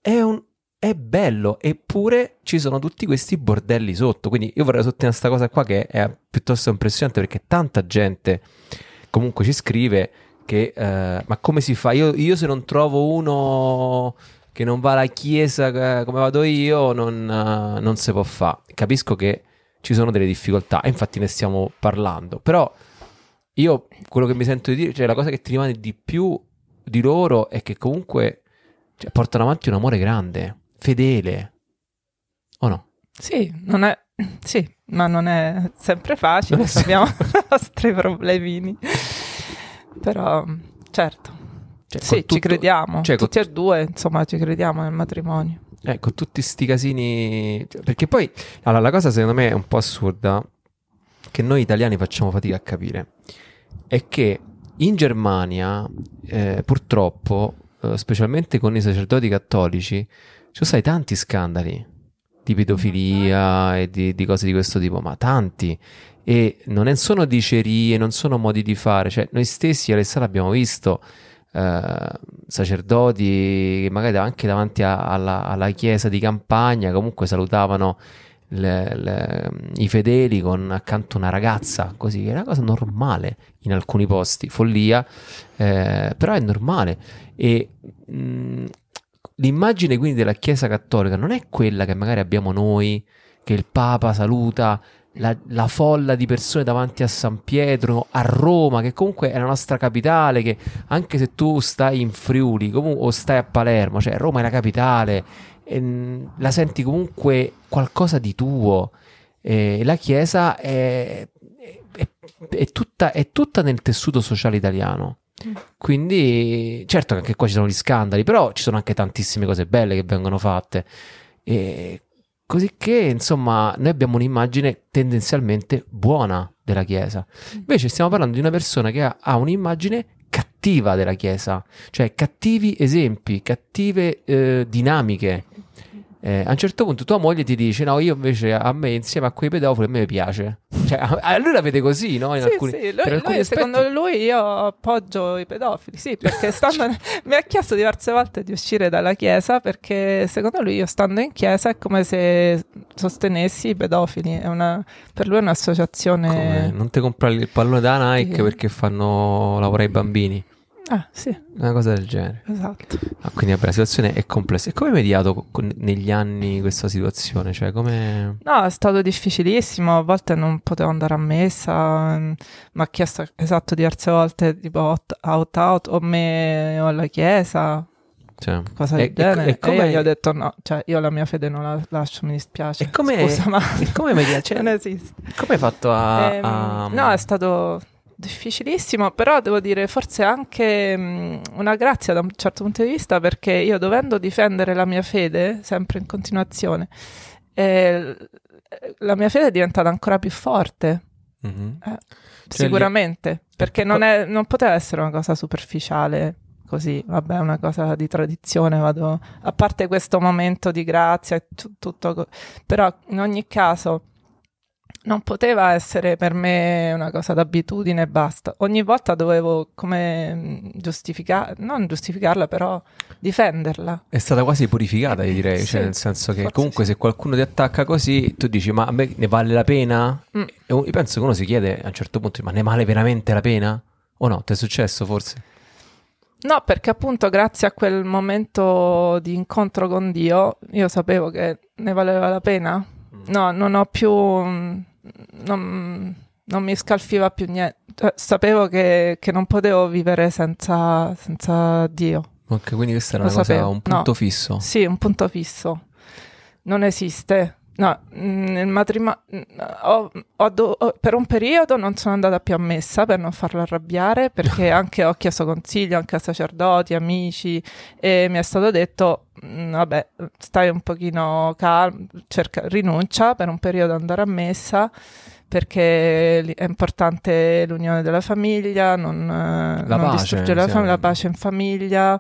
è un. È bello, eppure ci sono tutti questi bordelli sotto. Quindi io vorrei sottolineare questa cosa qua che è piuttosto impressionante perché tanta gente comunque ci scrive che uh, ma come si fa? Io, io, se non trovo uno che non va alla chiesa uh, come vado io, non, uh, non si può fare. Capisco che ci sono delle difficoltà, e infatti ne stiamo parlando, però io quello che mi sento di dire, cioè la cosa che ti rimane di più di loro è che comunque cioè, portano avanti un amore grande, fedele, o no? Sì, non è, sì, ma non è sempre facile, è abbiamo i nostri problemini. Però, certo, cioè, sì, tutto, ci crediamo, cioè, tutti con... e due, insomma, ci crediamo nel matrimonio. Con tutti sti casini... Cioè, perché poi, allora, la cosa secondo me è un po' assurda, che noi italiani facciamo fatica a capire, è che in Germania, eh, purtroppo, eh, specialmente con i sacerdoti cattolici, ci sono tanti scandali di pedofilia e di, di, cose di questo tipo, ma tanti. E non sono dicerie, non sono modi di fare, cioè noi stessi all'estate abbiamo visto eh, sacerdoti che magari anche davanti a, alla, alla, chiesa di campagna comunque salutavano le, le, i fedeli con accanto una ragazza, così, è una cosa normale in alcuni posti, follia, eh, però è normale. E mh, mm, l'immagine quindi della Chiesa Cattolica non è quella che magari abbiamo noi, che il Papa saluta la, la, folla di persone davanti a San Pietro, a Roma, che comunque è la nostra capitale, che anche se tu stai in Friuli comunque, o stai a Palermo, cioè Roma è la capitale, e, la senti comunque qualcosa di tuo. E la Chiesa è, è, è, tutta, è tutta nel tessuto sociale italiano. Quindi, certo che anche qua ci sono gli scandali, però ci sono anche tantissime cose belle che vengono fatte. E così che, insomma, noi abbiamo un'immagine tendenzialmente buona della Chiesa. Invece stiamo parlando di una persona che ha, ha un'immagine cattiva della Chiesa, cioè cattivi esempi, cattive eh, dinamiche eh, a un certo punto tua moglie ti dice: No, io invece a me insieme a quei pedofili a me piace. Cioè, a, a lui la vede così, no? In sì, alcuni, sì. Lui, lui, secondo lui io appoggio i pedofili, sì, perché stando, mi ha chiesto diverse volte di uscire dalla chiesa perché secondo lui io stando in chiesa è come se sostenessi i pedofili. È una, per lui è un'associazione. Come? Non ti comprare il pallone da Nike sì. perché fanno lavorare i bambini. Ah, sì. Una cosa del genere. Esatto. Ah, quindi vabbè, la situazione è complessa. E come hai mediato con, negli anni questa situazione? Cioè, come... No, è stato difficilissimo. A volte non potevo andare a messa. Mi ha chiesto esatto diverse volte, tipo out out, o me o alla chiesa. Cioè, cosa del e, genere. E, come... e io gli ho detto no, cioè io la mia fede non la lascio, mi dispiace. E come... Scusa, ma... E come mediato? Cioè, non esiste. Come hai fatto a, ehm, a... No, è stato difficilissimo, però devo dire forse anche mh, una grazia da un certo punto di vista perché io dovendo difendere la mia fede sempre in continuazione, eh, la mia fede è diventata ancora più forte. Mm-hmm. Eh, cioè sicuramente, lì... perché non, è, non poteva essere una cosa superficiale così, vabbè, una cosa di tradizione, vado a parte questo momento di grazia e t- tutto, però in ogni caso non poteva essere per me una cosa d'abitudine e basta. Ogni volta dovevo come giustificare, non giustificarla, però difenderla. È stata quasi purificata, io direi, cioè, sì, cioè nel senso che comunque sì. se qualcuno ti attacca così, tu dici "Ma a me ne vale la pena?" Mm. Io penso che uno si chiede a un certo punto "Ma ne vale veramente la pena?" O no? Ti è successo forse? No, perché appunto grazie a quel momento di incontro con Dio, io sapevo che ne valeva la pena. Mm. No, non ho più non, non mi scalfiva più niente. Cioè, sapevo che, che, non potevo vivere senza, senza Dio. Ok, quindi questa era una cosa, un punto no. fisso. Sì, un punto fisso. Non esiste. No, mm, nel matrimonio ho do- ho, per un periodo non sono andata più a messa per non farlo arrabbiare perché anche ho chiesto consiglio anche a sacerdoti, amici e mi è stato detto mm, vabbè stai un pochino calmo, cerca, rinuncia per un periodo ad andare a messa perché è importante l'unione della famiglia, non, la non pace, distruggere la, fam- la pace in famiglia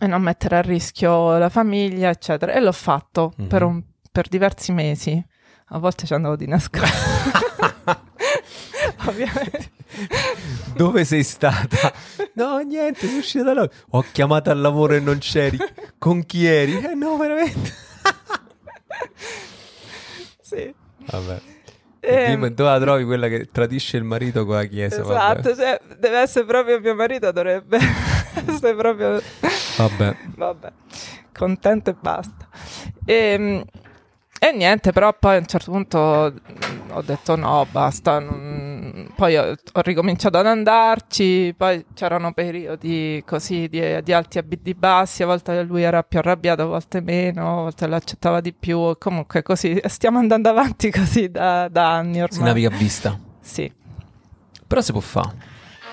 e non mettere a rischio la famiglia, eccetera. E l'ho fatto mm-hmm. per, un, per, diversi mesi. A volte ci andavo di nascosto. Ovviamente. Dove sei stata? No, niente, sono uscita da là. Ho chiamato al lavoro e non c'eri. Con chi eri? Eh no, veramente. sì. Vabbè. Eh, Dimmi, dove la trovi quella che tradisce il marito con la chiesa? Esatto, cioè, deve essere proprio mio marito, dovrebbe essere proprio... Vabbè. Vabbè, contento e basta. E, ehm, e, niente, però poi a un certo punto ho detto no, basta. Non... Poi ho, ho, ricominciato ad andarci, poi c'erano periodi così di, di alti e di bassi, a volte lui era più arrabbiato, a volte meno, a volte l'accettava di più, comunque così, stiamo andando avanti così da, da anni ormai. Si naviga a vista. Sì. Però si può fare.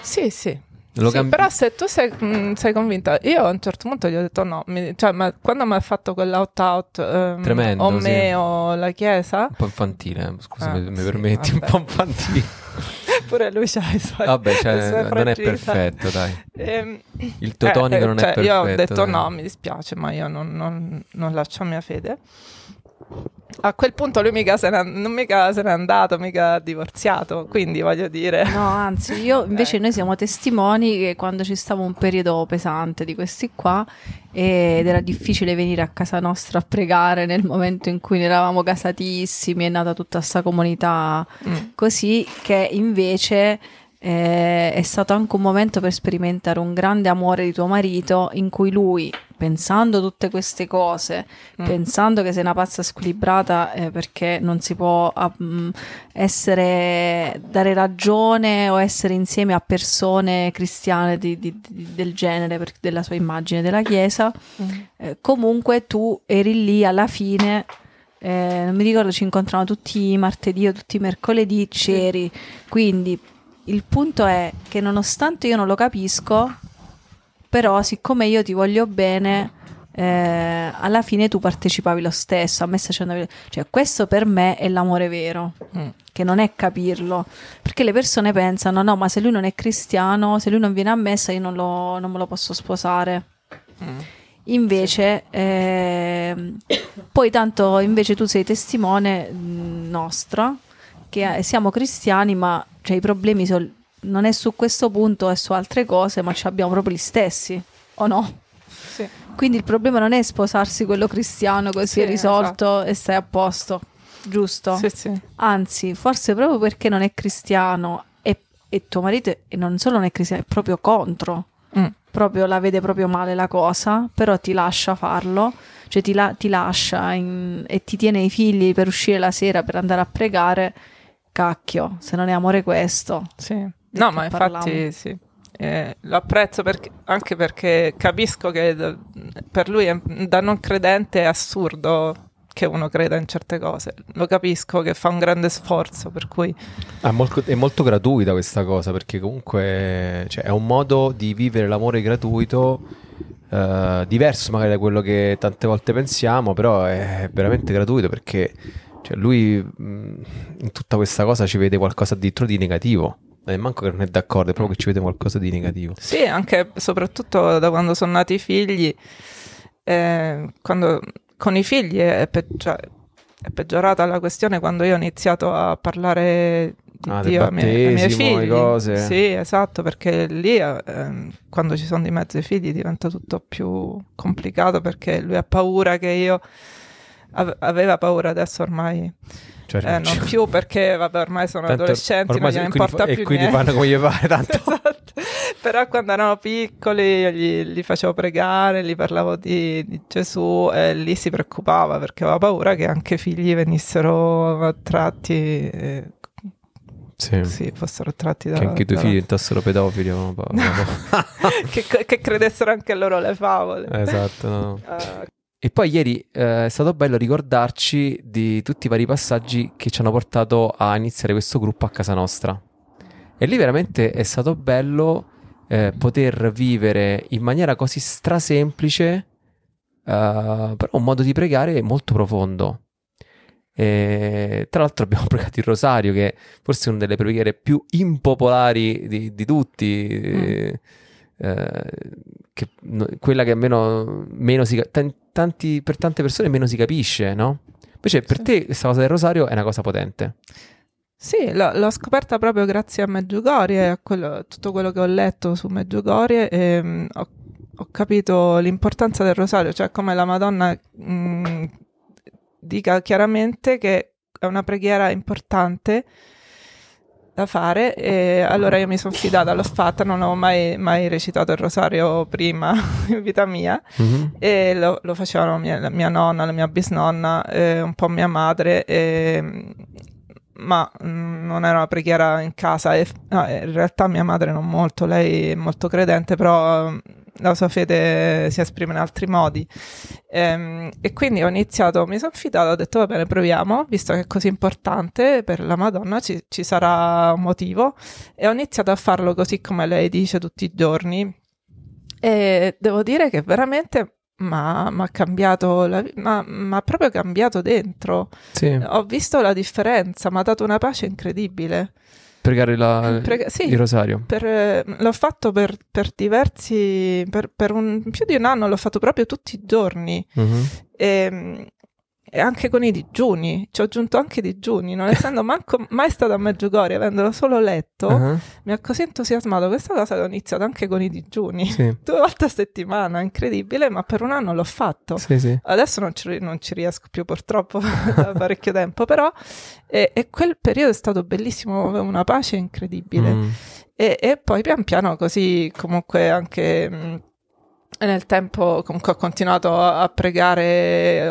Sì, sì. Sì, cambi- però se tu sei, mh, mm, sei, convinta, io a un certo punto gli ho detto no, mi, cioè, ma quando mi ha fatto quell'out-out um, Tremendo, o sì. me o la chiesa... Un po' infantile, scusa ah, mi, sì, permetti, vabbè. un po' infantile. Pure lui c'ha i suoi Vabbè, cioè, non è perfetto, dai. Ehm, Il tuo tonico eh, non cioè, è perfetto. Io ho detto dai. no, mi dispiace, ma io non, non, non lascio mia fede. A quel punto lui mica se n'è, non mica se n'è andato, mica divorziato, quindi voglio dire... No, anzi, io invece eh. noi siamo testimoni che quando ci stava un periodo pesante di questi qua ed era difficile venire a casa nostra a pregare nel momento in cui ne eravamo casatissimi, è nata tutta questa comunità mm. così, che invece eh, è stato anche un momento per sperimentare un grande amore di tuo marito in cui lui, pensando tutte queste cose, mm. pensando che sei una pazza squilibrata eh, perché non si può um, essere, dare ragione o essere insieme a persone cristiane di, di, di, del genere, per, della sua immagine della Chiesa, mm. eh, comunque tu eri lì alla fine. Eh, non mi ricordo, ci incontravamo tutti i martedì o tutti i mercoledì, c'eri, quindi il punto è che nonostante io non lo capisco, però siccome io ti voglio bene, eh, alla fine tu partecipavi lo stesso, a me stai facendo... Cioè, questo per me è l'amore vero, mm. che non è capirlo, perché le persone pensano, no, ma se lui non è cristiano, se lui non viene a messa, io non, lo, non me lo posso sposare. Mm. Invece, eh, poi tanto invece tu sei testimone mh, nostra, che siamo cristiani, ma cioè, i problemi so, non è su questo punto, è su altre cose, ma ci abbiamo proprio gli stessi, o no? Sì. Quindi il problema non è sposarsi quello cristiano così sì, è risolto esatto. e stai a posto, giusto? Sì, sì. Anzi, forse proprio perché non è cristiano e, e tuo marito e non solo non è cristiano, è proprio contro. Mm. Proprio la vede proprio male la cosa, però ti lascia farlo, cioè ti, la, ti lascia in, e ti tiene i figli per uscire la sera per andare a pregare cacchio, se non è amore questo. Sì. No, ma parlavamo. infatti sì. Eh, lo apprezzo perché, anche perché capisco che da, per lui è, da non credente è assurdo che uno creda in certe cose. Lo capisco che fa un grande sforzo, per cui... Ah, molto, è molto gratuita questa cosa, perché comunque cioè, è un modo di vivere l'amore gratuito, eh, diverso magari da quello che tante volte pensiamo, però è veramente gratuito perché cioè, lui mh, in tutta questa cosa ci vede qualcosa addirittura di negativo. E manco che non è d'accordo, è proprio che ci vede qualcosa di negativo. Sì, anche soprattutto da quando sono nati i figli. Eh, quando, con i figli è, peggior- è, peggiorata la questione quando io ho iniziato a parlare di ah, Dio ai miei, ai miei figli. Cose. Sì, esatto, perché lì eh, quando ci sono di mezzo i figli diventa tutto più complicato perché lui ha paura che io aveva paura adesso ormai cioè, eh, non più perché vabbè, ormai sono tanto, adolescenti ormai non gliene importa fa- più e quindi niente. fanno come gli pare tanto esatto. però quando erano piccoli io gli, gli facevo pregare gli parlavo di, di, Gesù e lì si preoccupava perché aveva paura che anche i figli venissero attratti eh, sì. sì, fossero tratti da... Che anche i tuoi da- figli diventassero pedofili. no? Pa- che, che credessero anche loro le favole. esatto, no. Eh, E poi ieri eh, è stato bello ricordarci di tutti i vari passaggi che ci hanno portato a iniziare questo gruppo a casa nostra. E lì veramente è stato bello eh, poter vivere in maniera così strasemplice, eh, però un modo di pregare molto profondo. E, tra l'altro abbiamo pregato il rosario, che forse è una delle preghiere più impopolari di, di tutti. eh, eh, che- no- quella che meno, meno si tanti- per tante persone meno si capisce, no? Invece per Sì. te questa cosa del rosario è una cosa potente. Sì, l'ho, l'ho scoperta proprio grazie a Medjugorje e a quello- tutto quello che ho letto su Medjugorje e mm, ho, ho capito l'importanza del rosario, cioè come la Madonna mm, dica chiaramente che è una preghiera importante da fare e allora io mi sono fidata, l'ho fatta, non ho mai, mai recitato il rosario prima in vita mia Mhm. e lo, lo facevano mia, la mia nonna, la mia bisnonna, eh, un po' mia madre, e- ma mm, non era una preghiera in casa. E, no, in realtà mia madre non molto, lei è molto credente, però mm, la sua fede si esprime in altri modi. Ehm, e quindi ho iniziato, mi sono fidata, ho detto va bene, proviamo, visto che è così importante per la Madonna, ci, ci sarà un motivo. E ho iniziato a farlo così come lei dice tutti i giorni. E devo dire che veramente ma ha cambiato, la, ma proprio cambiato dentro. Sì, Ho visto la differenza, mi ha dato una pace incredibile. Pregare la- Prega- sì. il rosario. Per, eh, l'ho fatto per, per diversi, per, per un, più di un anno, l'ho fatto proprio tutti i giorni. Mhm. E, e anche con i digiuni, ci ho aggiunto anche i digiuni, non essendo manco mai stato a Meggiugorje, avendolo solo letto, Ah, mi ha così entusiasmato questa cosa che ho iniziato anche con i digiuni. Sì, Due volte a settimana, incredibile, ma per un anno l'ho fatto. sì, sì. Adesso non ci, non ci riesco più purtroppo da parecchio tempo, però e, e quel periodo è stato bellissimo, avevo una pace incredibile. Mm. E, e poi pian piano così comunque anche mh, nel tempo comunque ho continuato a pregare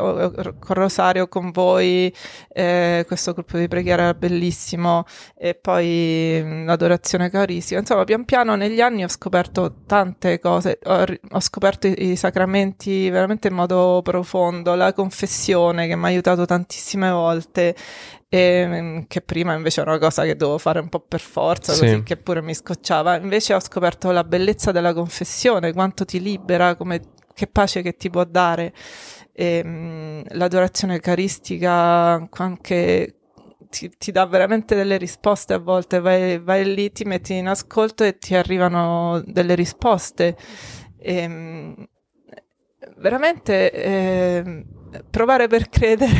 con Rosario con voi, eh, questo gruppo di preghiera era bellissimo e poi l'adorazione eucaristica, insomma pian piano negli anni ho scoperto tante cose, ho, ho scoperto i, i sacramenti veramente in modo profondo, la confessione che mi ha aiutato tantissime volte e, mm, che prima invece era una cosa che dovevo fare un po' per forza, Sì. così che pure mi scocciava. Invece ho scoperto la bellezza della confessione, quanto ti libera, come, che pace che ti può dare. E, mm, l'adorazione eucaristica anche ti, ti dà veramente delle risposte a volte, vai, vai lì, ti metti in ascolto e ti arrivano delle risposte. E, mm, veramente eh, provare per credere.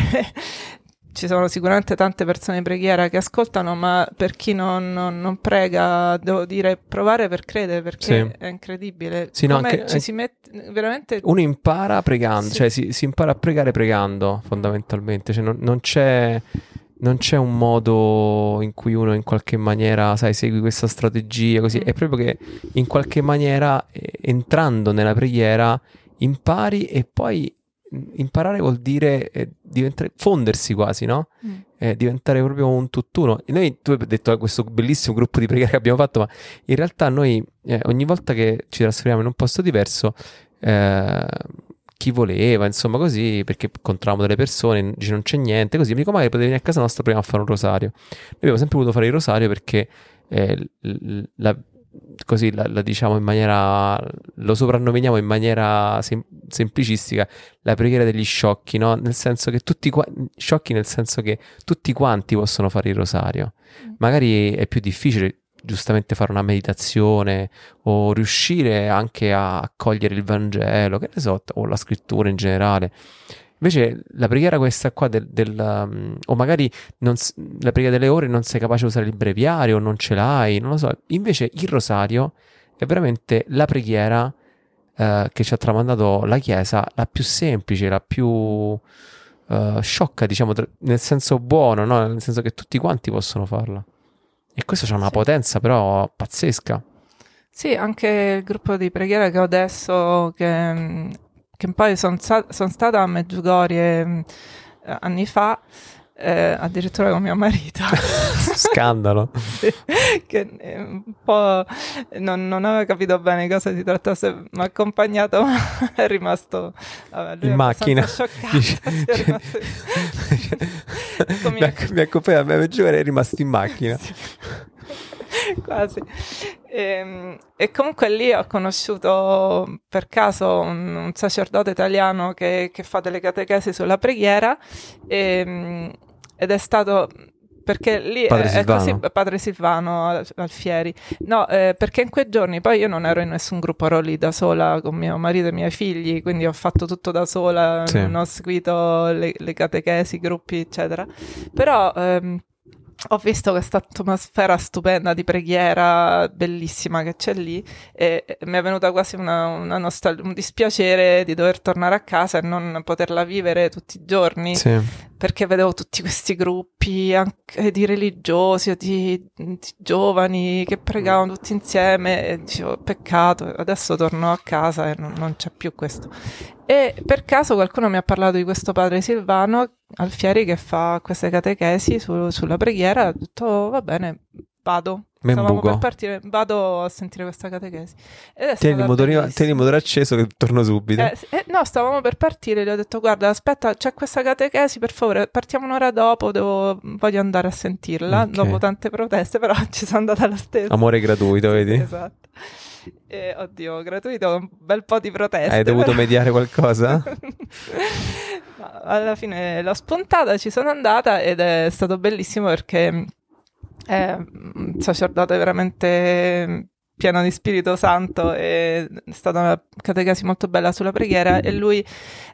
Ci sono sicuramente tante persone in preghiera che ascoltano, ma per chi non, non- non prega, devo dire provare per credere perché Sì. è incredibile. Sì, no, anche- ci si mette veramente. Uno impara pregando, Sì. cioè si, si impara a pregare pregando fondamentalmente, cioè non, non c'è, non c'è un modo in cui uno in qualche maniera, sai, segui questa strategia così, Mm. è proprio che in qualche maniera eh, entrando nella preghiera impari e poi imparare vuol dire eh, diventare, fondersi quasi, no? Mm. eh, diventare proprio un tutt'uno. E noi, tu hai detto eh, questo bellissimo gruppo di preghiera che abbiamo fatto, ma in realtà noi eh, ogni volta che ci trasferiamo in un posto diverso, eh, chi voleva, insomma, così, perché incontravamo delle persone, non c'è niente, così mi dico, magari potete venire a casa nostra prima a fare un rosario. Noi abbiamo sempre voluto fare il rosario perché eh, la- così la, la diciamo in maniera, lo soprannominiamo in maniera sem- semplicistica, la preghiera degli sciocchi, no? Nel senso che tutti qua- sciocchi nel senso che tutti quanti possono fare il rosario. Mm. Magari è più difficile giustamente fare una meditazione o riuscire anche a cogliere il Vangelo, che ne so, o la scrittura in generale. Invece la preghiera questa qua del, del, um, o magari non la preghiera delle ore non sei capace di usare il breviario, non ce l'hai, non lo so. Invece il rosario è veramente la preghiera eh, che ci ha tramandato la Chiesa, la più semplice, la più eh, sciocca, diciamo, tra- nel senso buono, no? nel senso che tutti quanti possono farla. E questo c'ha una Sì. potenza però pazzesca. Sì, anche il gruppo di preghiera che ho adesso, che, mm, che poi sono stata a Medjugorje mm, anni fa, eh, addirittura con mio marito. Scandalo. che un po' non, non, aveva capito bene cosa si trattasse, mi ha accompagnato, ma è rimasto vabbè, in macchina. Scioccato, rimasto... mi, ha, mi accompagnato, a giù è rimasto in macchina. Quasi. E, ehm, e, comunque lì ho conosciuto per caso un, un sacerdote italiano che, che, fa delle catechesi sulla preghiera e, ehm, ed è stato perché lì padre è, è così padre Silvano Alfieri. No eh, perché in quei giorni poi io non ero in nessun gruppo ero lì da sola con mio marito e i miei figli quindi ho fatto tutto da sola sì. non ho seguito le, le catechesi gruppi eccetera. Però ehm, ho visto questa atmosfera stupenda di preghiera bellissima che c'è lì e mi è venuta quasi una, una nostal- un dispiacere di dover tornare a casa e non poterla vivere tutti i giorni sì. Perché vedevo tutti questi gruppi anche di religiosi o di, di giovani che pregavano tutti insieme e dicevo peccato adesso torno a casa e non, non c'è più questo e per caso qualcuno mi ha parlato di questo padre Silvano Alfieri che fa queste catechesi su, sulla preghiera. Ho detto va bene, vado. Stavamo per partire, vado a sentire questa catechesi. Tieni il, motorino, tieni il motore acceso che torno subito. Eh, eh, no, stavamo per partire. Gli ho detto: Guarda, aspetta, c'è questa catechesi, per favore, partiamo un'ora dopo. Devo, voglio andare a sentirla. Okay. Dopo tante proteste, però ci sono andata lo stesso. Amore gratuito, vedi? Esatto. Eh, oddio, gratuito, un bel po' di proteste. Hai dovuto però... mediare qualcosa? alla fine l'ho spuntata, ci sono andata ed è stato bellissimo perché è un sacerdote veramente pieno di Spirito Santo è stata una catechesi molto bella sulla preghiera e lui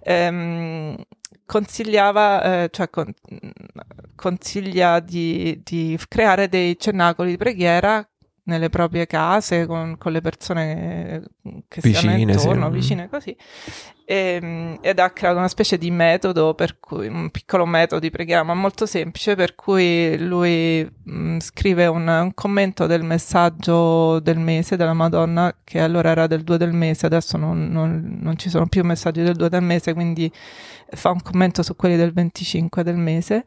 ehm, consigliava, eh, cioè con, consiglia di, di creare dei cenacoli di preghiera nelle proprie case con, con le persone che vicine, stanno intorno, sì. vicine così. E, ehm, ed ha creato una specie di metodo, per cui, un piccolo metodo di preghiera, ma molto semplice, per cui lui mh, mm, scrive un, un, commento del messaggio del mese della Madonna, che allora era del 2 del mese, adesso non, non, non ci sono più messaggi del 2 del mese, quindi fa un commento su quelli del 25 del mese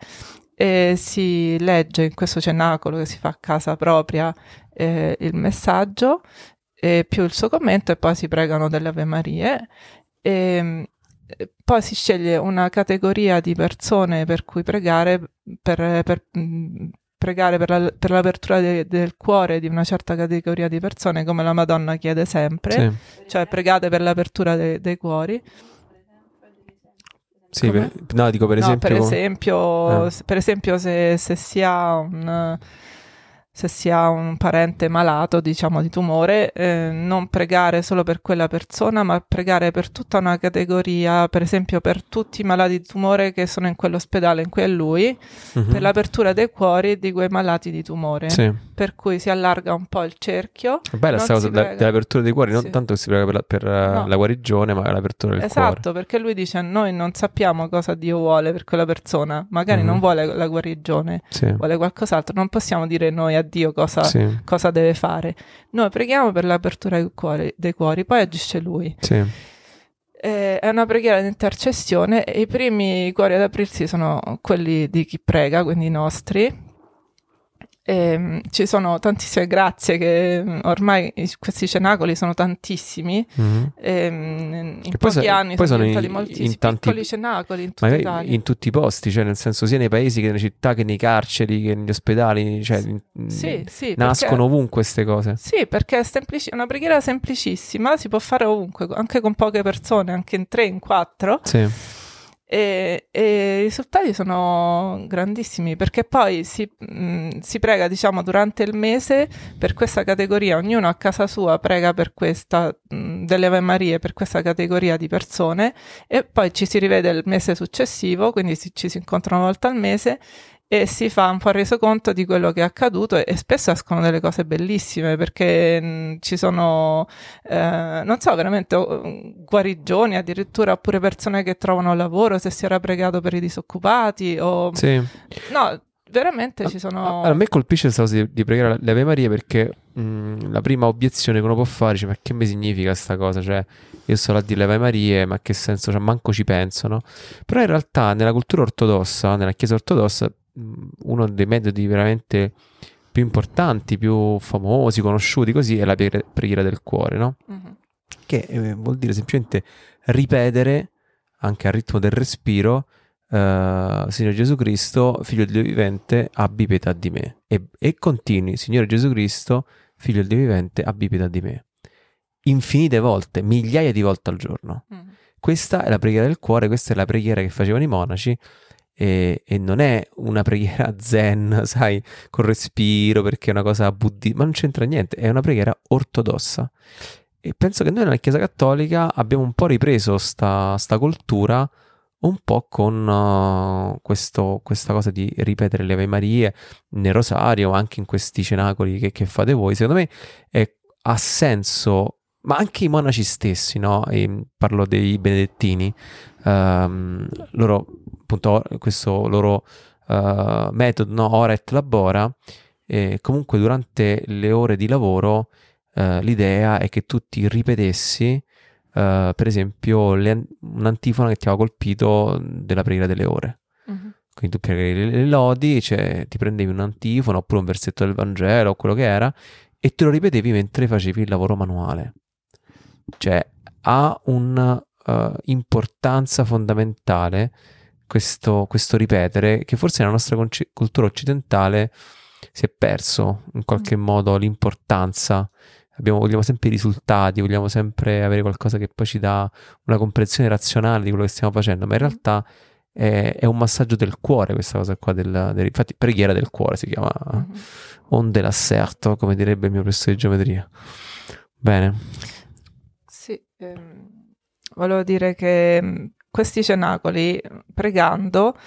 e si legge in questo cenacolo che si fa a casa propria eh, il messaggio e più il suo commento e poi si pregano delle Ave Marie e poi si sceglie una categoria di persone per cui pregare per, per pregare per, la, per l'apertura de, del cuore di una certa categoria di persone come la Madonna chiede sempre sì. cioè pregate per l'apertura de, dei cuori sì, per, no, dico per no, esempio. Per esempio, eh. per esempio se, se si ha un se si ha un parente malato, diciamo, di tumore, eh, non pregare solo per quella persona, ma pregare per tutta una categoria, per esempio per tutti i malati di tumore che sono in quell'ospedale in cui è lui, uh-huh. per l'apertura dei cuori di quei malati di tumore. Sì. Per cui si allarga un po' il cerchio. È bella questa cosa prega... dell'apertura dei cuori, non sì. tanto che si prega per, la, per eh, no. la guarigione, ma l'apertura del esatto, cuore. Esatto, perché lui dice noi non sappiamo cosa Dio vuole per quella persona, magari uh-huh. non vuole la guarigione, sì. vuole qualcos'altro, non possiamo dire noi Dio cosa, sì. cosa deve fare. Noi preghiamo per l'apertura dei cuori, dei cuori poi agisce Lui. Sì. Eh, è una preghiera di intercessione e i primi cuori ad aprirsi sono quelli di chi prega, quindi i nostri, e, ehm, ci sono tantissime grazie che mm, ormai questi cenacoli sono tantissimi mm-hmm. Ehm, e, in pochi poi anni poi sono, sono in, moltissimi in tanti, piccoli cenacoli in tutta Italia. in tutti i posti cioè nel senso sia nei paesi che nelle città che nei carceri che negli ospedali cioè, sì, sì, nascono perché, ovunque queste cose sì perché è semplici- una preghiera semplicissima si può fare ovunque anche con poche persone anche in tre in quattro sì e, e, i risultati sono grandissimi perché poi si, mh, si, prega, diciamo, durante il mese per questa categoria, ognuno a casa sua prega per questa, mh, delle Ave Marie per questa categoria di persone e poi ci si rivede il mese successivo, quindi si, ci si incontra una volta al mese e si fa un po' reso conto di quello che è accaduto e, e spesso escono delle cose bellissime perché mh, ci sono, eh, non so, veramente uh, guarigioni addirittura oppure persone che trovano lavoro se si era pregato per i disoccupati o... Sì. No, veramente ci sono... A, a me colpisce questa cosa di, di pregare le Ave Marie perché mh, mm, la prima obiezione che uno può fare dice ma che mi significa sta cosa? Cioè io sto là a dire le Marie, ma che senso? Cioè manco ci pensano. Però in realtà nella cultura ortodossa, nella chiesa ortodossa, mm, uno dei metodi veramente più importanti, più famosi, conosciuti così è la preghiera del cuore, no? Uh-huh. Che eh, vuol dire semplicemente ripetere anche al ritmo del respiro Uh, Signore Gesù Cristo, figlio del Dio vivente, abbi pietà di me. E, e, continui, Signore Gesù Cristo, figlio del Dio vivente, abbi pietà di me. Infinite volte, migliaia di volte al giorno. Mm. Questa è la preghiera del cuore, questa è la preghiera che facevano i monaci e, e, non è una preghiera zen, sai, col respiro perché è una cosa buddista, ma non c'entra niente, è una preghiera ortodossa. E penso che noi nella Chiesa Cattolica abbiamo un po' ripreso sta, sta cultura un po' con uh, questo, questa cosa di ripetere le Ave Marie nel rosario, anche in questi cenacoli che, che fate voi, secondo me è, ha senso, ma anche i monaci stessi, no? E parlo dei benedettini, um, loro, appunto, questo loro uh, metodo, no? Ora et labora, e comunque durante le ore di lavoro uh, l'idea è che tu ti ripetessi uh, per esempio, le, un'antifona che ti aveva colpito della preghiera delle ore. Uh-huh. Quindi tu preghi le, lodi, cioè, ti prendevi un'antifona oppure un versetto del Vangelo o quello che era e te lo ripetevi mentre facevi il lavoro manuale. Cioè, ha un'importanza fondamentale questo, questo, ripetere che forse nella nostra conci- cultura occidentale si è perso in qualche mm. modo l'importanza abbiamo, vogliamo sempre i risultati, vogliamo sempre avere qualcosa che poi ci dà una comprensione razionale di quello che stiamo facendo, ma in realtà è, è un massaggio del cuore questa cosa qua, del, del, infatti preghiera del cuore si chiama mm-hmm. onde l'asserto, come direbbe il mio professore di geometria. Bene. Sì, ehm, volevo dire che mm, questi cenacoli, pregando,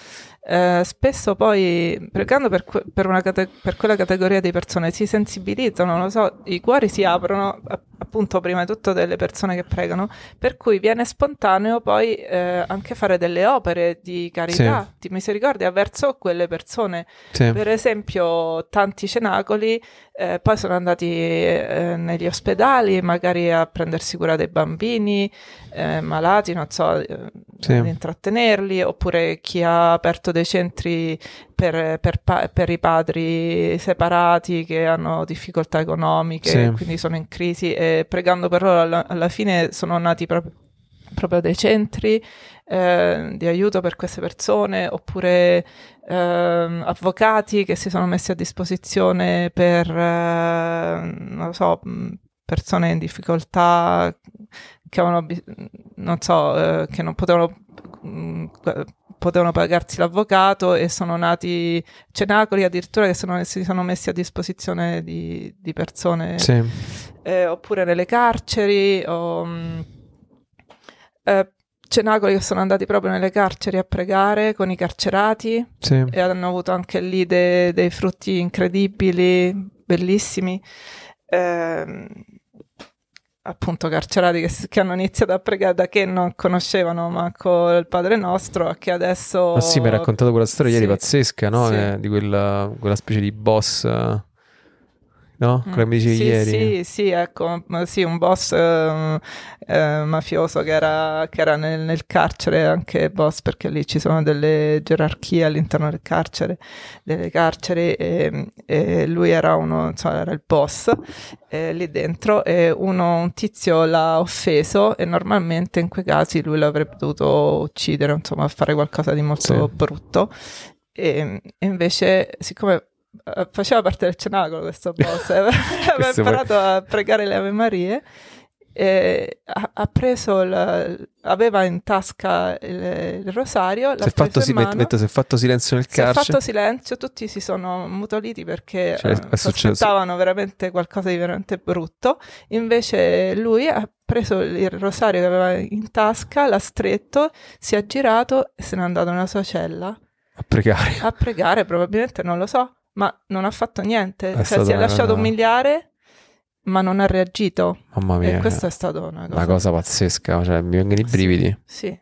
eh, spesso poi, pregando per, per, cate- per, quella categoria di persone, si sensibilizzano, non lo so, i cuori si aprono appunto prima di tutto delle persone che pregano, per cui viene spontaneo poi eh, anche fare delle opere di carità, sì. di misericordia verso quelle persone. Sì. Per esempio, tanti cenacoli eh, poi sono andati eh, negli ospedali, magari a prendersi cura dei bambini eh, malati, non so, eh, sì. ad intrattenerli, oppure chi ha aperto dei centri per, per, per, i padri separati che hanno difficoltà economiche, sì. quindi sono in crisi e pregando per loro alla, alla fine sono nati proprio, proprio dei centri eh, di aiuto per queste persone, oppure eh, avvocati che si sono messi a disposizione per, eh, non so, persone in difficoltà che avevano, non so, eh, che non potevano, mh, mm, potevano pagarsi l'avvocato e sono nati cenacoli addirittura che sono, si sono messi a disposizione di, di persone, sì. eh, oppure nelle carceri, o, mh, mm, eh, cenacoli che sono andati proprio nelle carceri a pregare con i carcerati sì. e hanno avuto anche lì de- dei frutti incredibili, bellissimi. Eh, appunto carcerati che, che, hanno iniziato a pregare da che non conoscevano manco il Padre Nostro che adesso... Ma sì, mi hai raccontato quella storia sì. ieri pazzesca, no? Sì. Eh, di quella, quella, specie di boss no? Mm. Come dicevi sì, ieri. Sì, sì, ecco, sì, un boss eh, eh, mafioso che era, che era nel, nel, carcere, anche boss, perché lì ci sono delle gerarchie all'interno del carcere, delle carceri, e, e lui era uno, insomma, era il boss eh, lì dentro, e uno, un tizio l'ha offeso e normalmente in quei casi lui l'avrebbe dovuto uccidere, insomma, fare qualcosa di molto sì. brutto. E, e invece, siccome faceva parte del cenacolo questo boss, aveva imparato a pregare le Ave Marie e ha, ha preso il, aveva in tasca il, il rosario si è, fatto, si, metto, si è fatto silenzio nel carcere si è fatto silenzio tutti si sono mutoliti perché cioè, aspettavano veramente qualcosa di veramente brutto. Invece lui ha preso il rosario che aveva in tasca l'ha stretto si è girato e se n'è andato nella sua cella. A pregare. A pregare probabilmente non lo so ma non ha fatto niente, è cioè si è lasciato una... umiliare ma non ha reagito. Mamma mia. E questa è stata una cosa, una cosa pazzesca, cioè mi vengono i brividi. Sì. sì.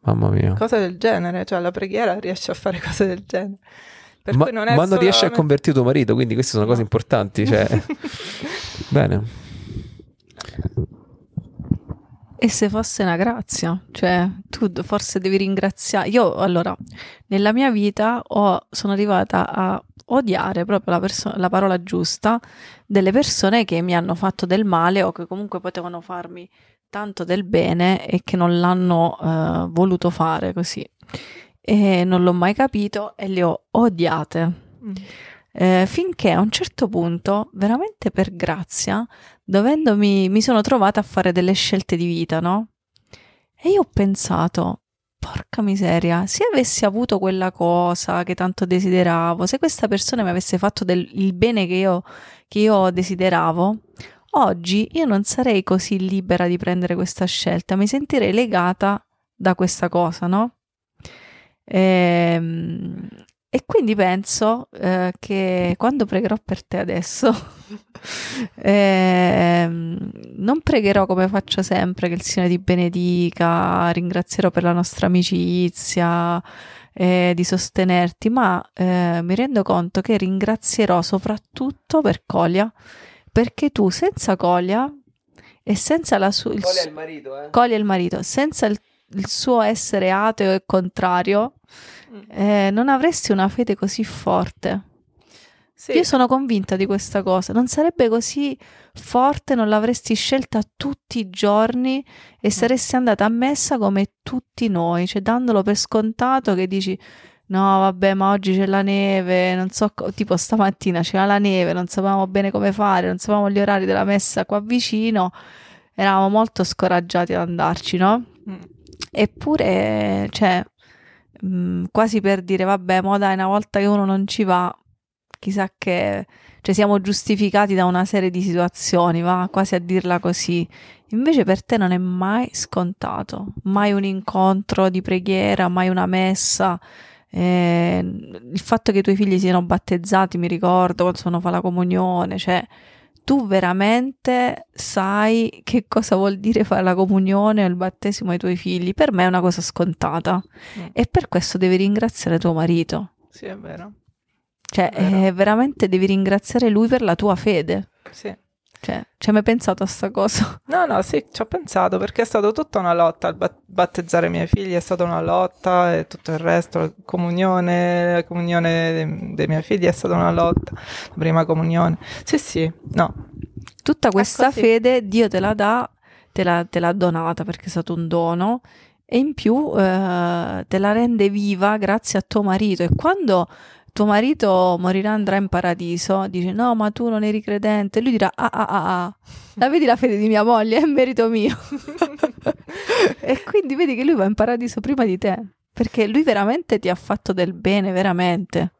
Mamma mia. Cose del genere, cioè la preghiera riesce a fare cose del genere. Per ma, non è ma non riesce a convertire tuo marito, quindi queste sono no. cose importanti. Cioè. Bene. E se fosse una grazia, cioè tu forse devi ringraziare. Io allora, nella mia vita ho, sono arrivata a odiare proprio la, perso- la parola giusta delle persone che mi hanno fatto del male o che comunque potevano farmi tanto del bene e che non l'hanno uh, voluto fare così. E non l'ho mai capito e le ho odiate. Mm. Eh, finché a un certo punto, veramente per grazia, dovendomi, mi sono trovata a fare delle scelte di vita, no? E io ho pensato, porca miseria, se avessi avuto quella cosa che tanto desideravo, se questa persona mi avesse fatto del, il bene che io, che io desideravo, oggi io non sarei così libera di prendere questa scelta, mi sentirei legata da questa cosa, no? Ehm, e quindi penso eh, che quando pregherò per te adesso, eh, non pregherò come faccio sempre, che il Signore ti benedica, ringrazierò per la nostra amicizia, eh, di sostenerti, ma eh, mi rendo conto che ringrazierò soprattutto per Colia, perché tu senza Colia e senza la sua... Colia il marito, eh? Colia il marito, senza il, il suo essere ateo e contrario Mm. eh, non avresti una fede così forte. Sì. Io sono convinta di questa cosa. Non sarebbe così forte, non l'avresti scelta tutti i giorni e mm. saresti andata a messa come tutti noi, cioè dandolo per scontato che dici no vabbè ma oggi c'è la neve, non so, tipo stamattina c'era la neve, non sapevamo bene come fare, non sapevamo gli orari della messa qua vicino, eravamo molto scoraggiati ad andarci, no? Mm. Eppure, cioè, mh, mm, quasi per dire vabbè, ma dai, una volta che uno non ci va, chissà che cioè siamo giustificati da una serie di situazioni, va quasi a dirla così. Invece per te non è mai scontato, mai un incontro di preghiera, mai una messa. Eh, il fatto che i tuoi figli siano battezzati, mi ricordo quando uno fa la comunione, cioè tu veramente sai che cosa vuol dire fare la comunione o il battesimo ai tuoi figli? Per me è una cosa scontata mm. e per questo devi ringraziare tuo marito. Sì, è vero. Cioè, è vero. Eh, veramente devi ringraziare lui per la tua fede. Sì. Cioè, ci hai mai pensato a sta cosa? No, no, sì, ci ho pensato perché è stata tutta una lotta. Il battezzare i miei figli è stata una lotta e tutto il resto, la comunione, la comunione dei, dei miei figli è stata una lotta. La prima comunione. Sì, sì, no. Tutta questa fede Dio te la dà, te, la, te l'ha donata perché è stato un dono e in più eh, te la rende viva grazie a tuo marito. E quando tuo marito morirà andrà in paradiso, dice no ma tu non eri credente, lui dirà ah ah ah ah, la vedi la fede di mia moglie, è merito mio. e quindi vedi che lui va in paradiso prima di te, perché lui veramente ti ha fatto del bene, veramente.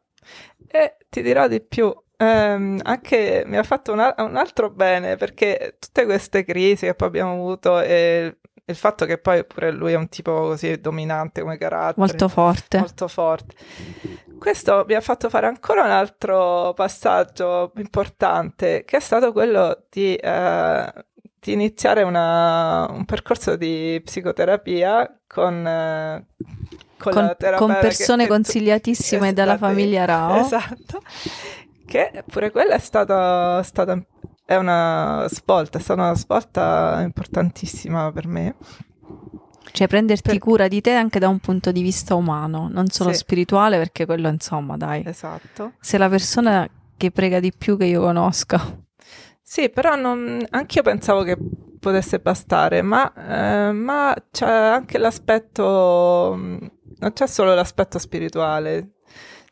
E ti dirò di più, Um, anche mi ha fatto un, un, altro bene perché tutte queste crisi che poi abbiamo avuto e il fatto che poi pure lui è un tipo così dominante come carattere. Molto forte. Molto forte. Questo mi ha fatto fare ancora un altro passaggio importante, che è stato quello di, eh, di iniziare una, un percorso di psicoterapia con... Eh, con, con, con persone che, consigliatissime dalla esatto, famiglia Rao. Esatto, che pure quella è stata, stata è una svolta, è stata una svolta importantissima per me. Cioè prenderti per... cura di te anche da un punto di vista umano, non solo sì. spirituale, perché quello insomma dai. Esatto. Sei la persona che prega di più che io conosca. Sì, però non... anche io pensavo che potesse bastare, ma, eh, ma c'è anche l'aspetto, non c'è solo l'aspetto spirituale,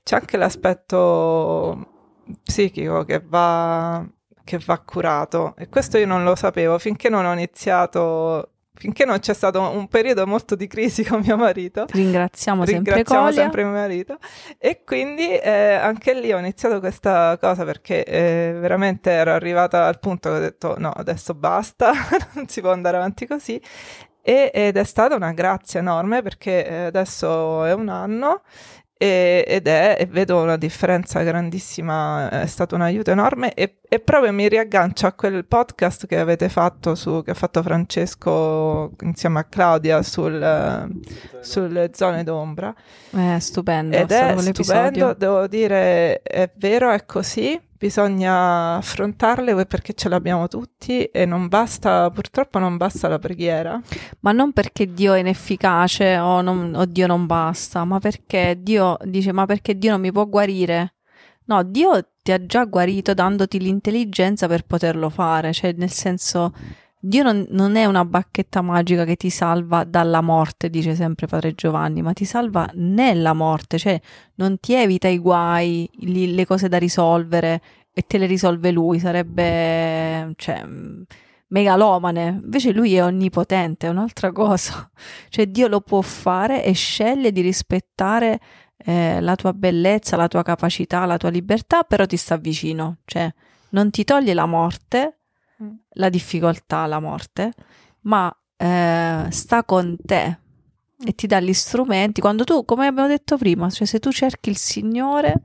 c'è anche l'aspetto psichico che va che va curato e questo io non lo sapevo finché non ho iniziato finché non c'è stato un periodo molto di crisi con mio marito. Ringraziamo, Ringraziamo sempre, sempre mio marito. E quindi eh, anche lì ho iniziato questa cosa perché eh, veramente ero arrivata al punto che ho detto no, adesso basta, non si può andare avanti così. E, ed è stata una grazia enorme perché eh, adesso è un anno e, ed è, vedo una differenza grandissima, è stato un aiuto enorme e, e, proprio mi riaggancio a quel podcast che avete fatto, su, che ha fatto Francesco insieme a Claudia sul, sulle zone d'ombra. È stupendo. Ed è stupendo, devo dire, è vero, è così, bisogna affrontarle perché ce l'abbiamo tutti e non basta, purtroppo non basta la preghiera. Ma non perché Dio è inefficace o, non, o Dio non basta, ma perché Dio dice, ma perché Dio non mi può guarire? No, Dio ti ha già guarito dandoti l'intelligenza per poterlo fare, cioè nel senso Dio non, non, è una bacchetta magica che ti salva dalla morte, dice sempre Padre Giovanni, ma ti salva nella morte, cioè non ti evita i guai, li, le cose da risolvere e te le risolve lui, sarebbe cioè, megalomane. Invece lui è onnipotente, è un'altra cosa. Cioè Dio lo può fare e sceglie di rispettare eh, la tua bellezza, la tua capacità, la tua libertà, però ti sta vicino, cioè non ti toglie la morte. La difficoltà, la morte, ma eh, sta con te e ti dà gli strumenti. Quando tu, come abbiamo detto prima, cioè se tu cerchi il Signore,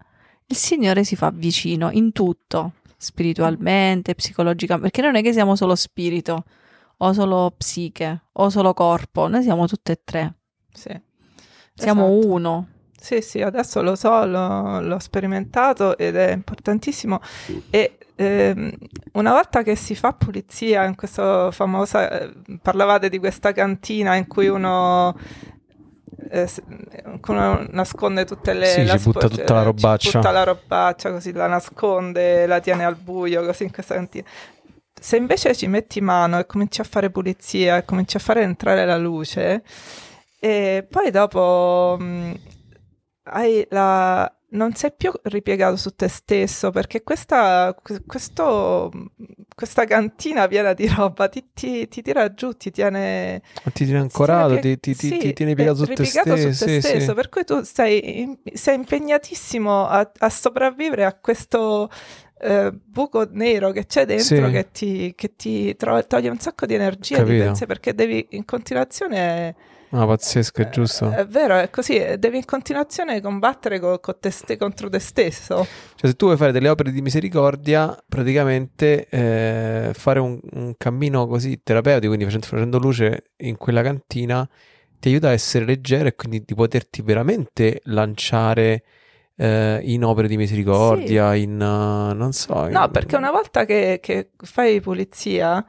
il Signore si fa vicino in tutto, spiritualmente, psicologicamente, perché non è che siamo solo spirito o solo psiche o solo corpo, noi siamo tutte e tre. Sì. Siamo esatto. uno. Sì, sì, adesso lo so, l'ho, l'ho sperimentato ed è importantissimo. E eh, una volta che si fa pulizia in questa famosa, eh, parlavate di questa cantina in cui uno eh, uno nasconde tutte le sì, la ci butta tutta la robaccia. butta la robaccia così la nasconde la tiene al buio così in questa cantina. Se invece ci metti mano e cominci a fare pulizia e cominci a fare entrare la luce e poi dopo mh, hai la non sei più ripiegato su te stesso perché questa, questo, questa cantina piena di roba ti, ti, ti, tira giù, ti tiene... Ti tiene ancorato, ti, ti, sì, ti tiene piegato su te stesso. Su te sì, stesso sì. Per cui tu sei, sei impegnatissimo a, a, sopravvivere a questo eh, buco nero che c'è dentro che ti, che ti toglie un sacco di energia, di pensiero, perché devi in continuazione No, pazzesco, è giusto. È, vero, è così, devi in continuazione combattere co- co te st- contro te stesso. Cioè, se tu vuoi fare delle opere di misericordia, praticamente eh, fare un, un, cammino così terapeutico, quindi facendo, facendo, luce in quella cantina, ti aiuta a essere leggero e quindi di poterti veramente lanciare eh, in opere di misericordia, sì. in uh, non so. In... No, perché una volta che, che fai pulizia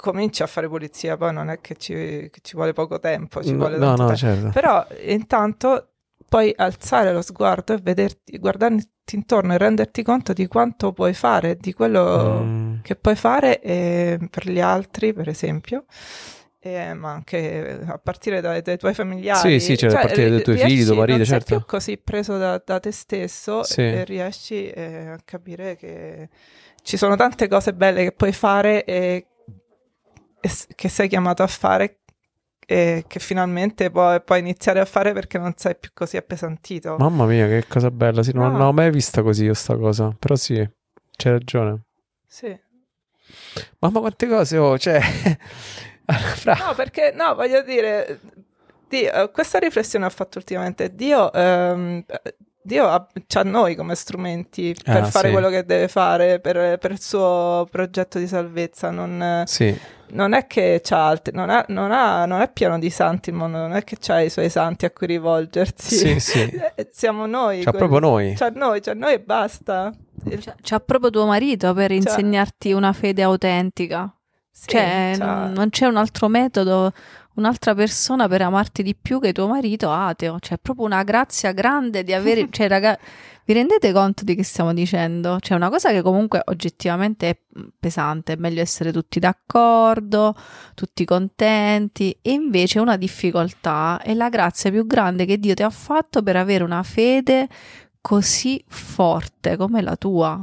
cominci a fare pulizia, poi non è che ci, che ci vuole poco tempo, ci no, vuole no, no, certo. Però intanto puoi alzare lo sguardo e vederti, guardarti intorno e renderti conto di quanto puoi fare, di quello mm. che puoi fare eh, per gli altri, per esempio. Eh, ma anche a partire dai, dai tuoi familiari, sì, sì, cioè, cioè a partire dai tuoi figli, tuo marito, non certo. sei più così preso da, da te stesso sì. e riesci eh, a capire che ci sono tante cose belle che puoi fare e che sei chiamato a fare e che finalmente puoi, puoi, iniziare a fare perché non sei più così appesantito. Mamma mia, che cosa bella, sì, non, no. ho mai vista così io sta cosa, però sì, c'hai ragione. Sì. Mamma quante cose ho, cioè... Fra... No, perché, no, voglio dire, Dio, questa riflessione ho fatto ultimamente, Dio... Ehm, Dio ha, c'ha noi come strumenti per ah, fare sì. quello che deve fare per, per, il suo progetto di salvezza. Non, sì non è che c'ha altri, non, ha, non, ha, non, è pieno di santi il mondo, non è che c'ha i suoi santi a cui rivolgersi. Sì, sì. Eh, siamo noi. C'ha quelli, proprio noi. C'ha noi, c'ha noi e basta. C'ha, c'ha proprio tuo marito per c'ha... insegnarti una fede autentica. Sì, cioè, n- non c'è un altro metodo, un'altra persona per amarti di più che tuo marito ateo. Cioè, è proprio una grazia grande di avere... cioè, ragazzi vi rendete conto di che stiamo dicendo? C'è una cosa che comunque oggettivamente è pesante, è meglio essere tutti d'accordo, tutti contenti, e invece una difficoltà è la grazia più grande che Dio ti ha fatto per avere una fede così forte come la tua.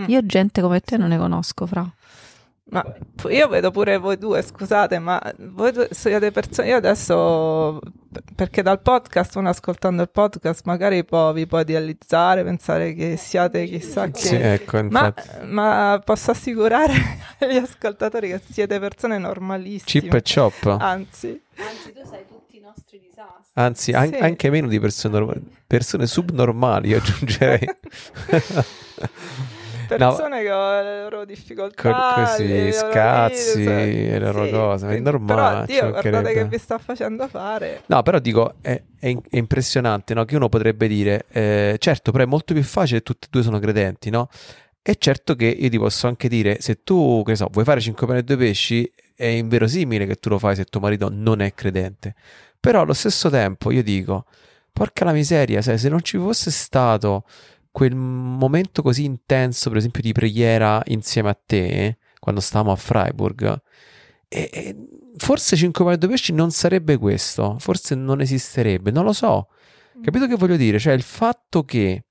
Mm. Io gente come te non ne conosco, fra. Ma io vedo pure voi due, scusate, ma voi due siete persone. Io adesso, perché dal podcast, uno ascoltando il podcast, magari può, vi può idealizzare, pensare che siate chissà che. Sì, ecco, ma, ma, posso assicurare agli ascoltatori che siete persone normalissime. Chip e chop. Anzi, anzi, tu sai tutti i nostri disastri. Anzi, an- sì. anche meno di persone, norm- persone subnormali, aggiungerei. persone no, che hanno le loro difficoltà, così, le scazzi, vite, le loro sì, cose, è normale. Però Dio, guardate che vi sta facendo fare. No, però dico, è, è, è impressionante, no? Che uno potrebbe dire, eh, certo, però è molto più facile, tutti e due sono credenti, no? E certo che io ti posso anche dire, se tu, che so, vuoi fare 5 pane e 2 pesci, è inverosimile che tu lo fai se tuo marito non è credente. Però allo stesso tempo io dico, porca la miseria, se, se non ci fosse stato quel momento così intenso, per esempio, di preghiera insieme a te, quando stavamo a Freiburg, e, e forse 5 pane e 2 pesci non sarebbe questo, forse non esisterebbe, non lo so. Capito che voglio dire? Cioè il fatto che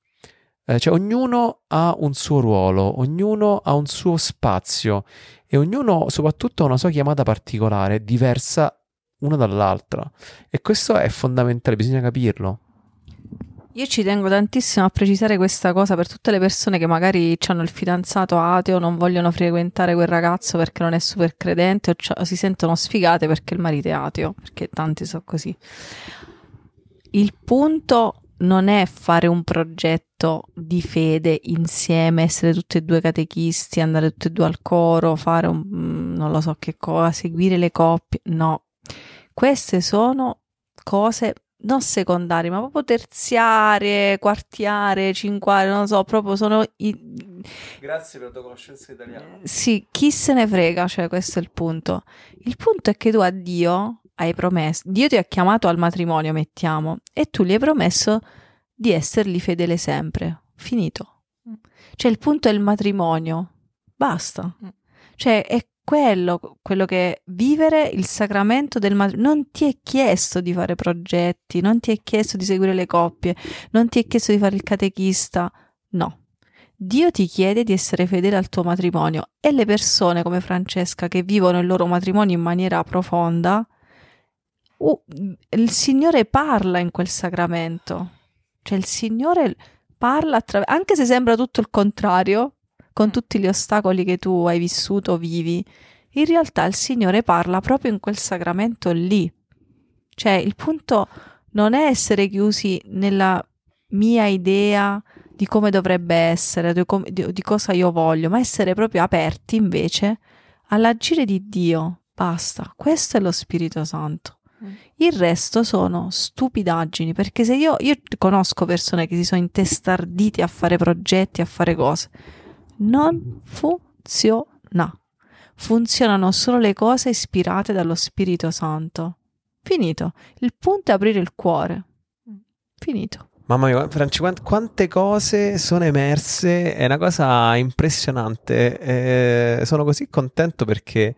eh, cioè, ognuno ha un suo ruolo, ognuno ha un suo spazio e ognuno soprattutto ha una sua chiamata particolare, diversa una dall'altra. E questo è fondamentale, bisogna capirlo. Io ci tengo tantissimo a precisare questa cosa per tutte le persone che magari hanno il fidanzato ateo, non vogliono frequentare quel ragazzo perché non è super credente o, si sentono sfigate perché il marito è ateo, perché tanti sono così. Il punto non è fare un progetto di fede insieme, essere tutti e due catechisti, andare tutti e due al coro, fare un mm, non lo so che cosa, seguire le coppie. No, queste sono cose non secondarie, ma proprio terziarie, quartiare, cinquarie, non lo so, proprio sono i... Grazie per la tua conoscenza italiana. Sì, chi se ne frega, cioè questo è il punto. Il punto è che tu a Dio hai promesso, Dio ti ha chiamato al matrimonio, mettiamo, e tu gli hai promesso di essergli fedele sempre. Finito. Mm. Cioè il punto è il matrimonio. Basta. Mm. Cioè è quello, quello che vivere il sacramento del matrimonio. Non ti è chiesto di fare progetti, non ti è chiesto di seguire le coppie, non ti è chiesto di fare il catechista. No. Dio ti chiede di essere fedele al tuo matrimonio e le persone come Francesca che vivono il loro matrimonio in maniera profonda uh, il Signore parla in quel sacramento. Cioè il Signore parla attraverso, anche se sembra tutto il contrario, con tutti gli ostacoli che tu hai vissuto, vivi, in realtà il Signore parla proprio in quel sacramento lì. Cioè il punto non è essere chiusi nella mia idea di come dovrebbe essere, di, come, di, di cosa io voglio, ma essere proprio aperti invece all'agire di Dio. Basta, questo è lo Spirito Santo. Il resto sono stupidaggini, perché se io, io conosco persone che si sono intestarditi a fare progetti, a fare cose, non funziona. Funzionano solo le cose ispirate dallo Spirito Santo. Finito. Il punto è aprire il cuore. Finito. Mamma mia, Franci, quante cose sono emerse, è una cosa impressionante. Eh, sono così contento perché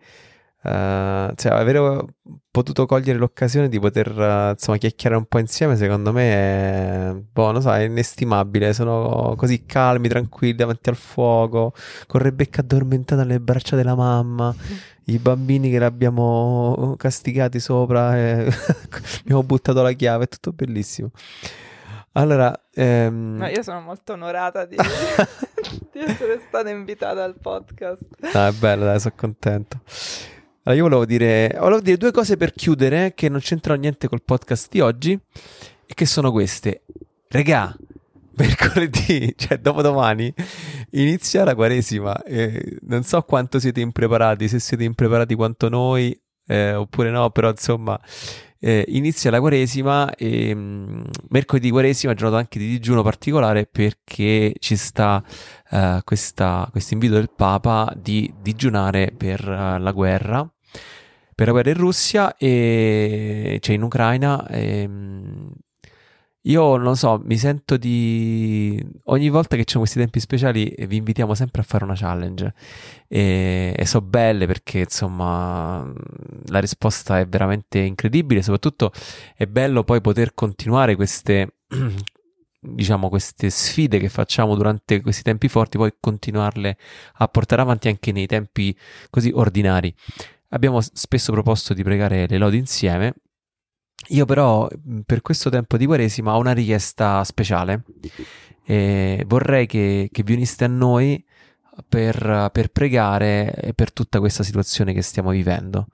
Uh, cioè, avere potuto cogliere l'occasione di poter uh, insomma chiacchierare un po' insieme, secondo me è, boh, non so, è inestimabile. Sono così calmi, tranquilli davanti al fuoco, con Rebecca addormentata nelle braccia della mamma. I bambini che l'abbiamo castigati sopra, e abbiamo buttato la chiave, è tutto bellissimo. Allora, ehm... Ma io sono molto onorata di, di essere stata invitata al podcast. No, è bello, dai, sono contento. Allora, io volevo dire, volevo dire due cose per chiudere che non c'entrano niente col podcast di oggi e che sono queste. Regà, mercoledì, cioè dopodomani, inizia la Quaresima. Eh, non so quanto siete impreparati, se siete impreparati quanto noi eh, oppure no, però insomma eh, inizia la Quaresima e mh, mm, mercoledì Quaresima è giornata anche di digiuno particolare perché ci sta uh, questo invito del Papa di digiunare per uh, la guerra per la guerra in Russia e cioè in Ucraina. E, ehm, io non so, mi sento di. Ogni volta che c'è questi tempi speciali vi invitiamo sempre a fare una challenge. E, e so belle perché insomma la risposta è veramente incredibile. Soprattutto è bello poi poter continuare queste. diciamo queste sfide che facciamo durante questi tempi forti, poi continuarle a portare avanti anche nei tempi così ordinari. Abbiamo spesso proposto di pregare le lodi insieme. Io però per questo tempo di Quaresima ho una richiesta speciale. E vorrei che, che vi uniste a noi per, per, pregare per tutta questa situazione che stiamo vivendo.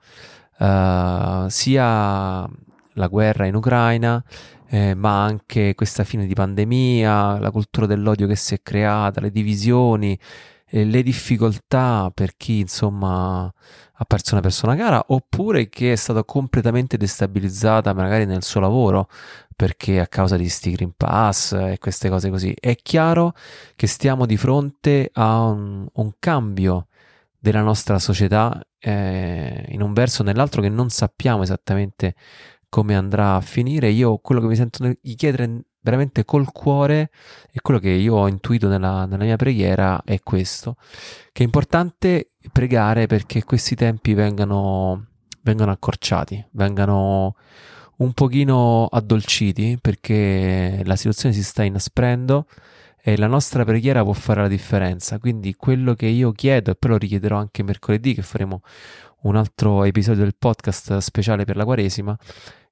Uh, sia la guerra in Ucraina, eh, ma anche questa fine di pandemia, la cultura dell'odio che si è creata, le divisioni, eh, le difficoltà per chi insomma ha perso una persona cara oppure che è stata completamente destabilizzata magari nel suo lavoro perché a causa di sti Green Pass e queste cose così. È chiaro che stiamo di fronte a un, un cambio della nostra società eh, in un verso o nell'altro che non sappiamo esattamente come andrà a finire. Io quello che mi sento di chiedere veramente col cuore e quello che io ho intuito nella, nella mia preghiera è questo, che è importante pregare perché questi tempi vengano, vengano accorciati, vengano un pochino addolciti perché la situazione si sta inasprendo e la nostra preghiera può fare la differenza. Quindi quello che io chiedo, e poi lo richiederò anche mercoledì, che faremo un altro episodio del podcast speciale per la Quaresima,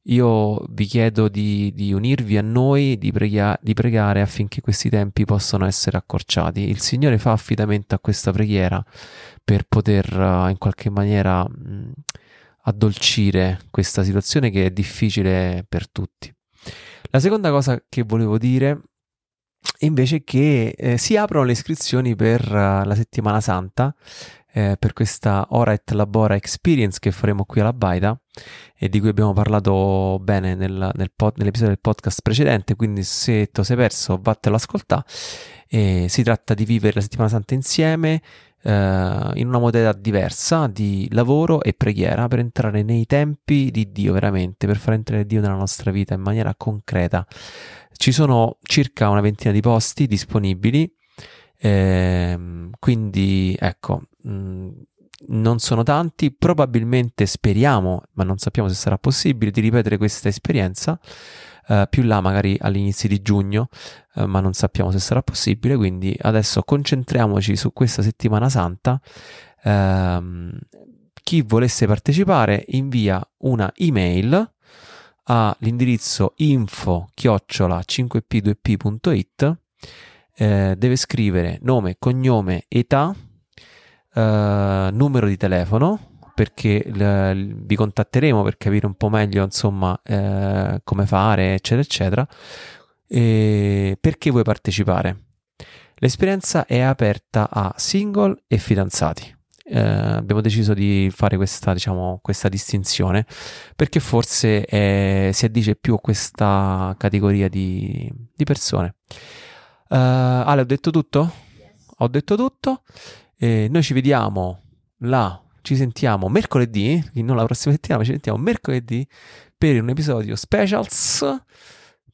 io vi chiedo di, di unirvi a noi, di, preghia, di, pregare affinché questi tempi possano essere accorciati. Il Signore fa affidamento a questa preghiera per poter uh, in qualche maniera mh, addolcire questa situazione che è difficile per tutti. La seconda cosa che volevo dire invece è che eh, si aprono le iscrizioni per uh, la settimana santa eh, per questa Ora et Labora Experience che faremo qui alla Baida e di cui abbiamo parlato bene nel, nel pod, nell'episodio del podcast precedente, quindi se ti sei perso vattelo ascoltare. E si tratta di vivere la settimana santa insieme eh, in una modalità diversa di lavoro e preghiera per entrare nei tempi di Dio veramente, per far entrare Dio nella nostra vita in maniera concreta. Ci sono circa una ventina di posti disponibili eh, quindi ecco, mh, mm, non sono tanti, probabilmente speriamo, ma non sappiamo se sarà possibile, di ripetere questa esperienza eh, più là, magari all'inizio di giugno, eh, ma non sappiamo se sarà possibile, quindi adesso concentriamoci su questa settimana santa. Ehm, chi volesse partecipare invia una email all'indirizzo info chiocciola 5p2p.it eh, deve scrivere nome, cognome, età, eh, numero di telefono perché l- vi contatteremo per capire un po' meglio insomma eh, come fare eccetera eccetera e perché vuoi partecipare l'esperienza è aperta a single e fidanzati eh, abbiamo deciso di fare questa, diciamo, questa distinzione perché forse è, si addice più a questa categoria di, di persone Uh, Ale, ho detto tutto? Yes. Ho detto tutto. E noi ci vediamo là, ci sentiamo mercoledì, non la prossima settimana, ma ci sentiamo mercoledì per un episodio specials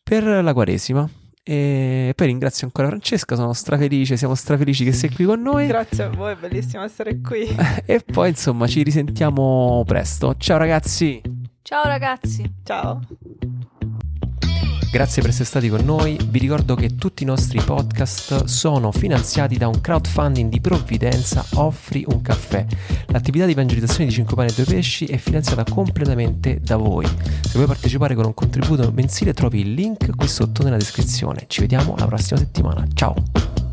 per la Quaresima. E poi ringrazio ancora Francesca, sono strafelice, siamo strafelici che sei qui con noi. Grazie a voi, è bellissimo essere qui. e poi insomma ci risentiamo presto. Ciao ragazzi. Ciao ragazzi. Ciao. Grazie per essere stati con noi. Vi ricordo che tutti i nostri podcast sono finanziati da un crowdfunding di provvidenza Offri un caffè. L'attività di evangelizzazione di 5 pane e 2 pesci è finanziata completamente da voi. Se vuoi partecipare con un contributo mensile trovi il link qui sotto nella descrizione. Ci vediamo la prossima settimana. Ciao!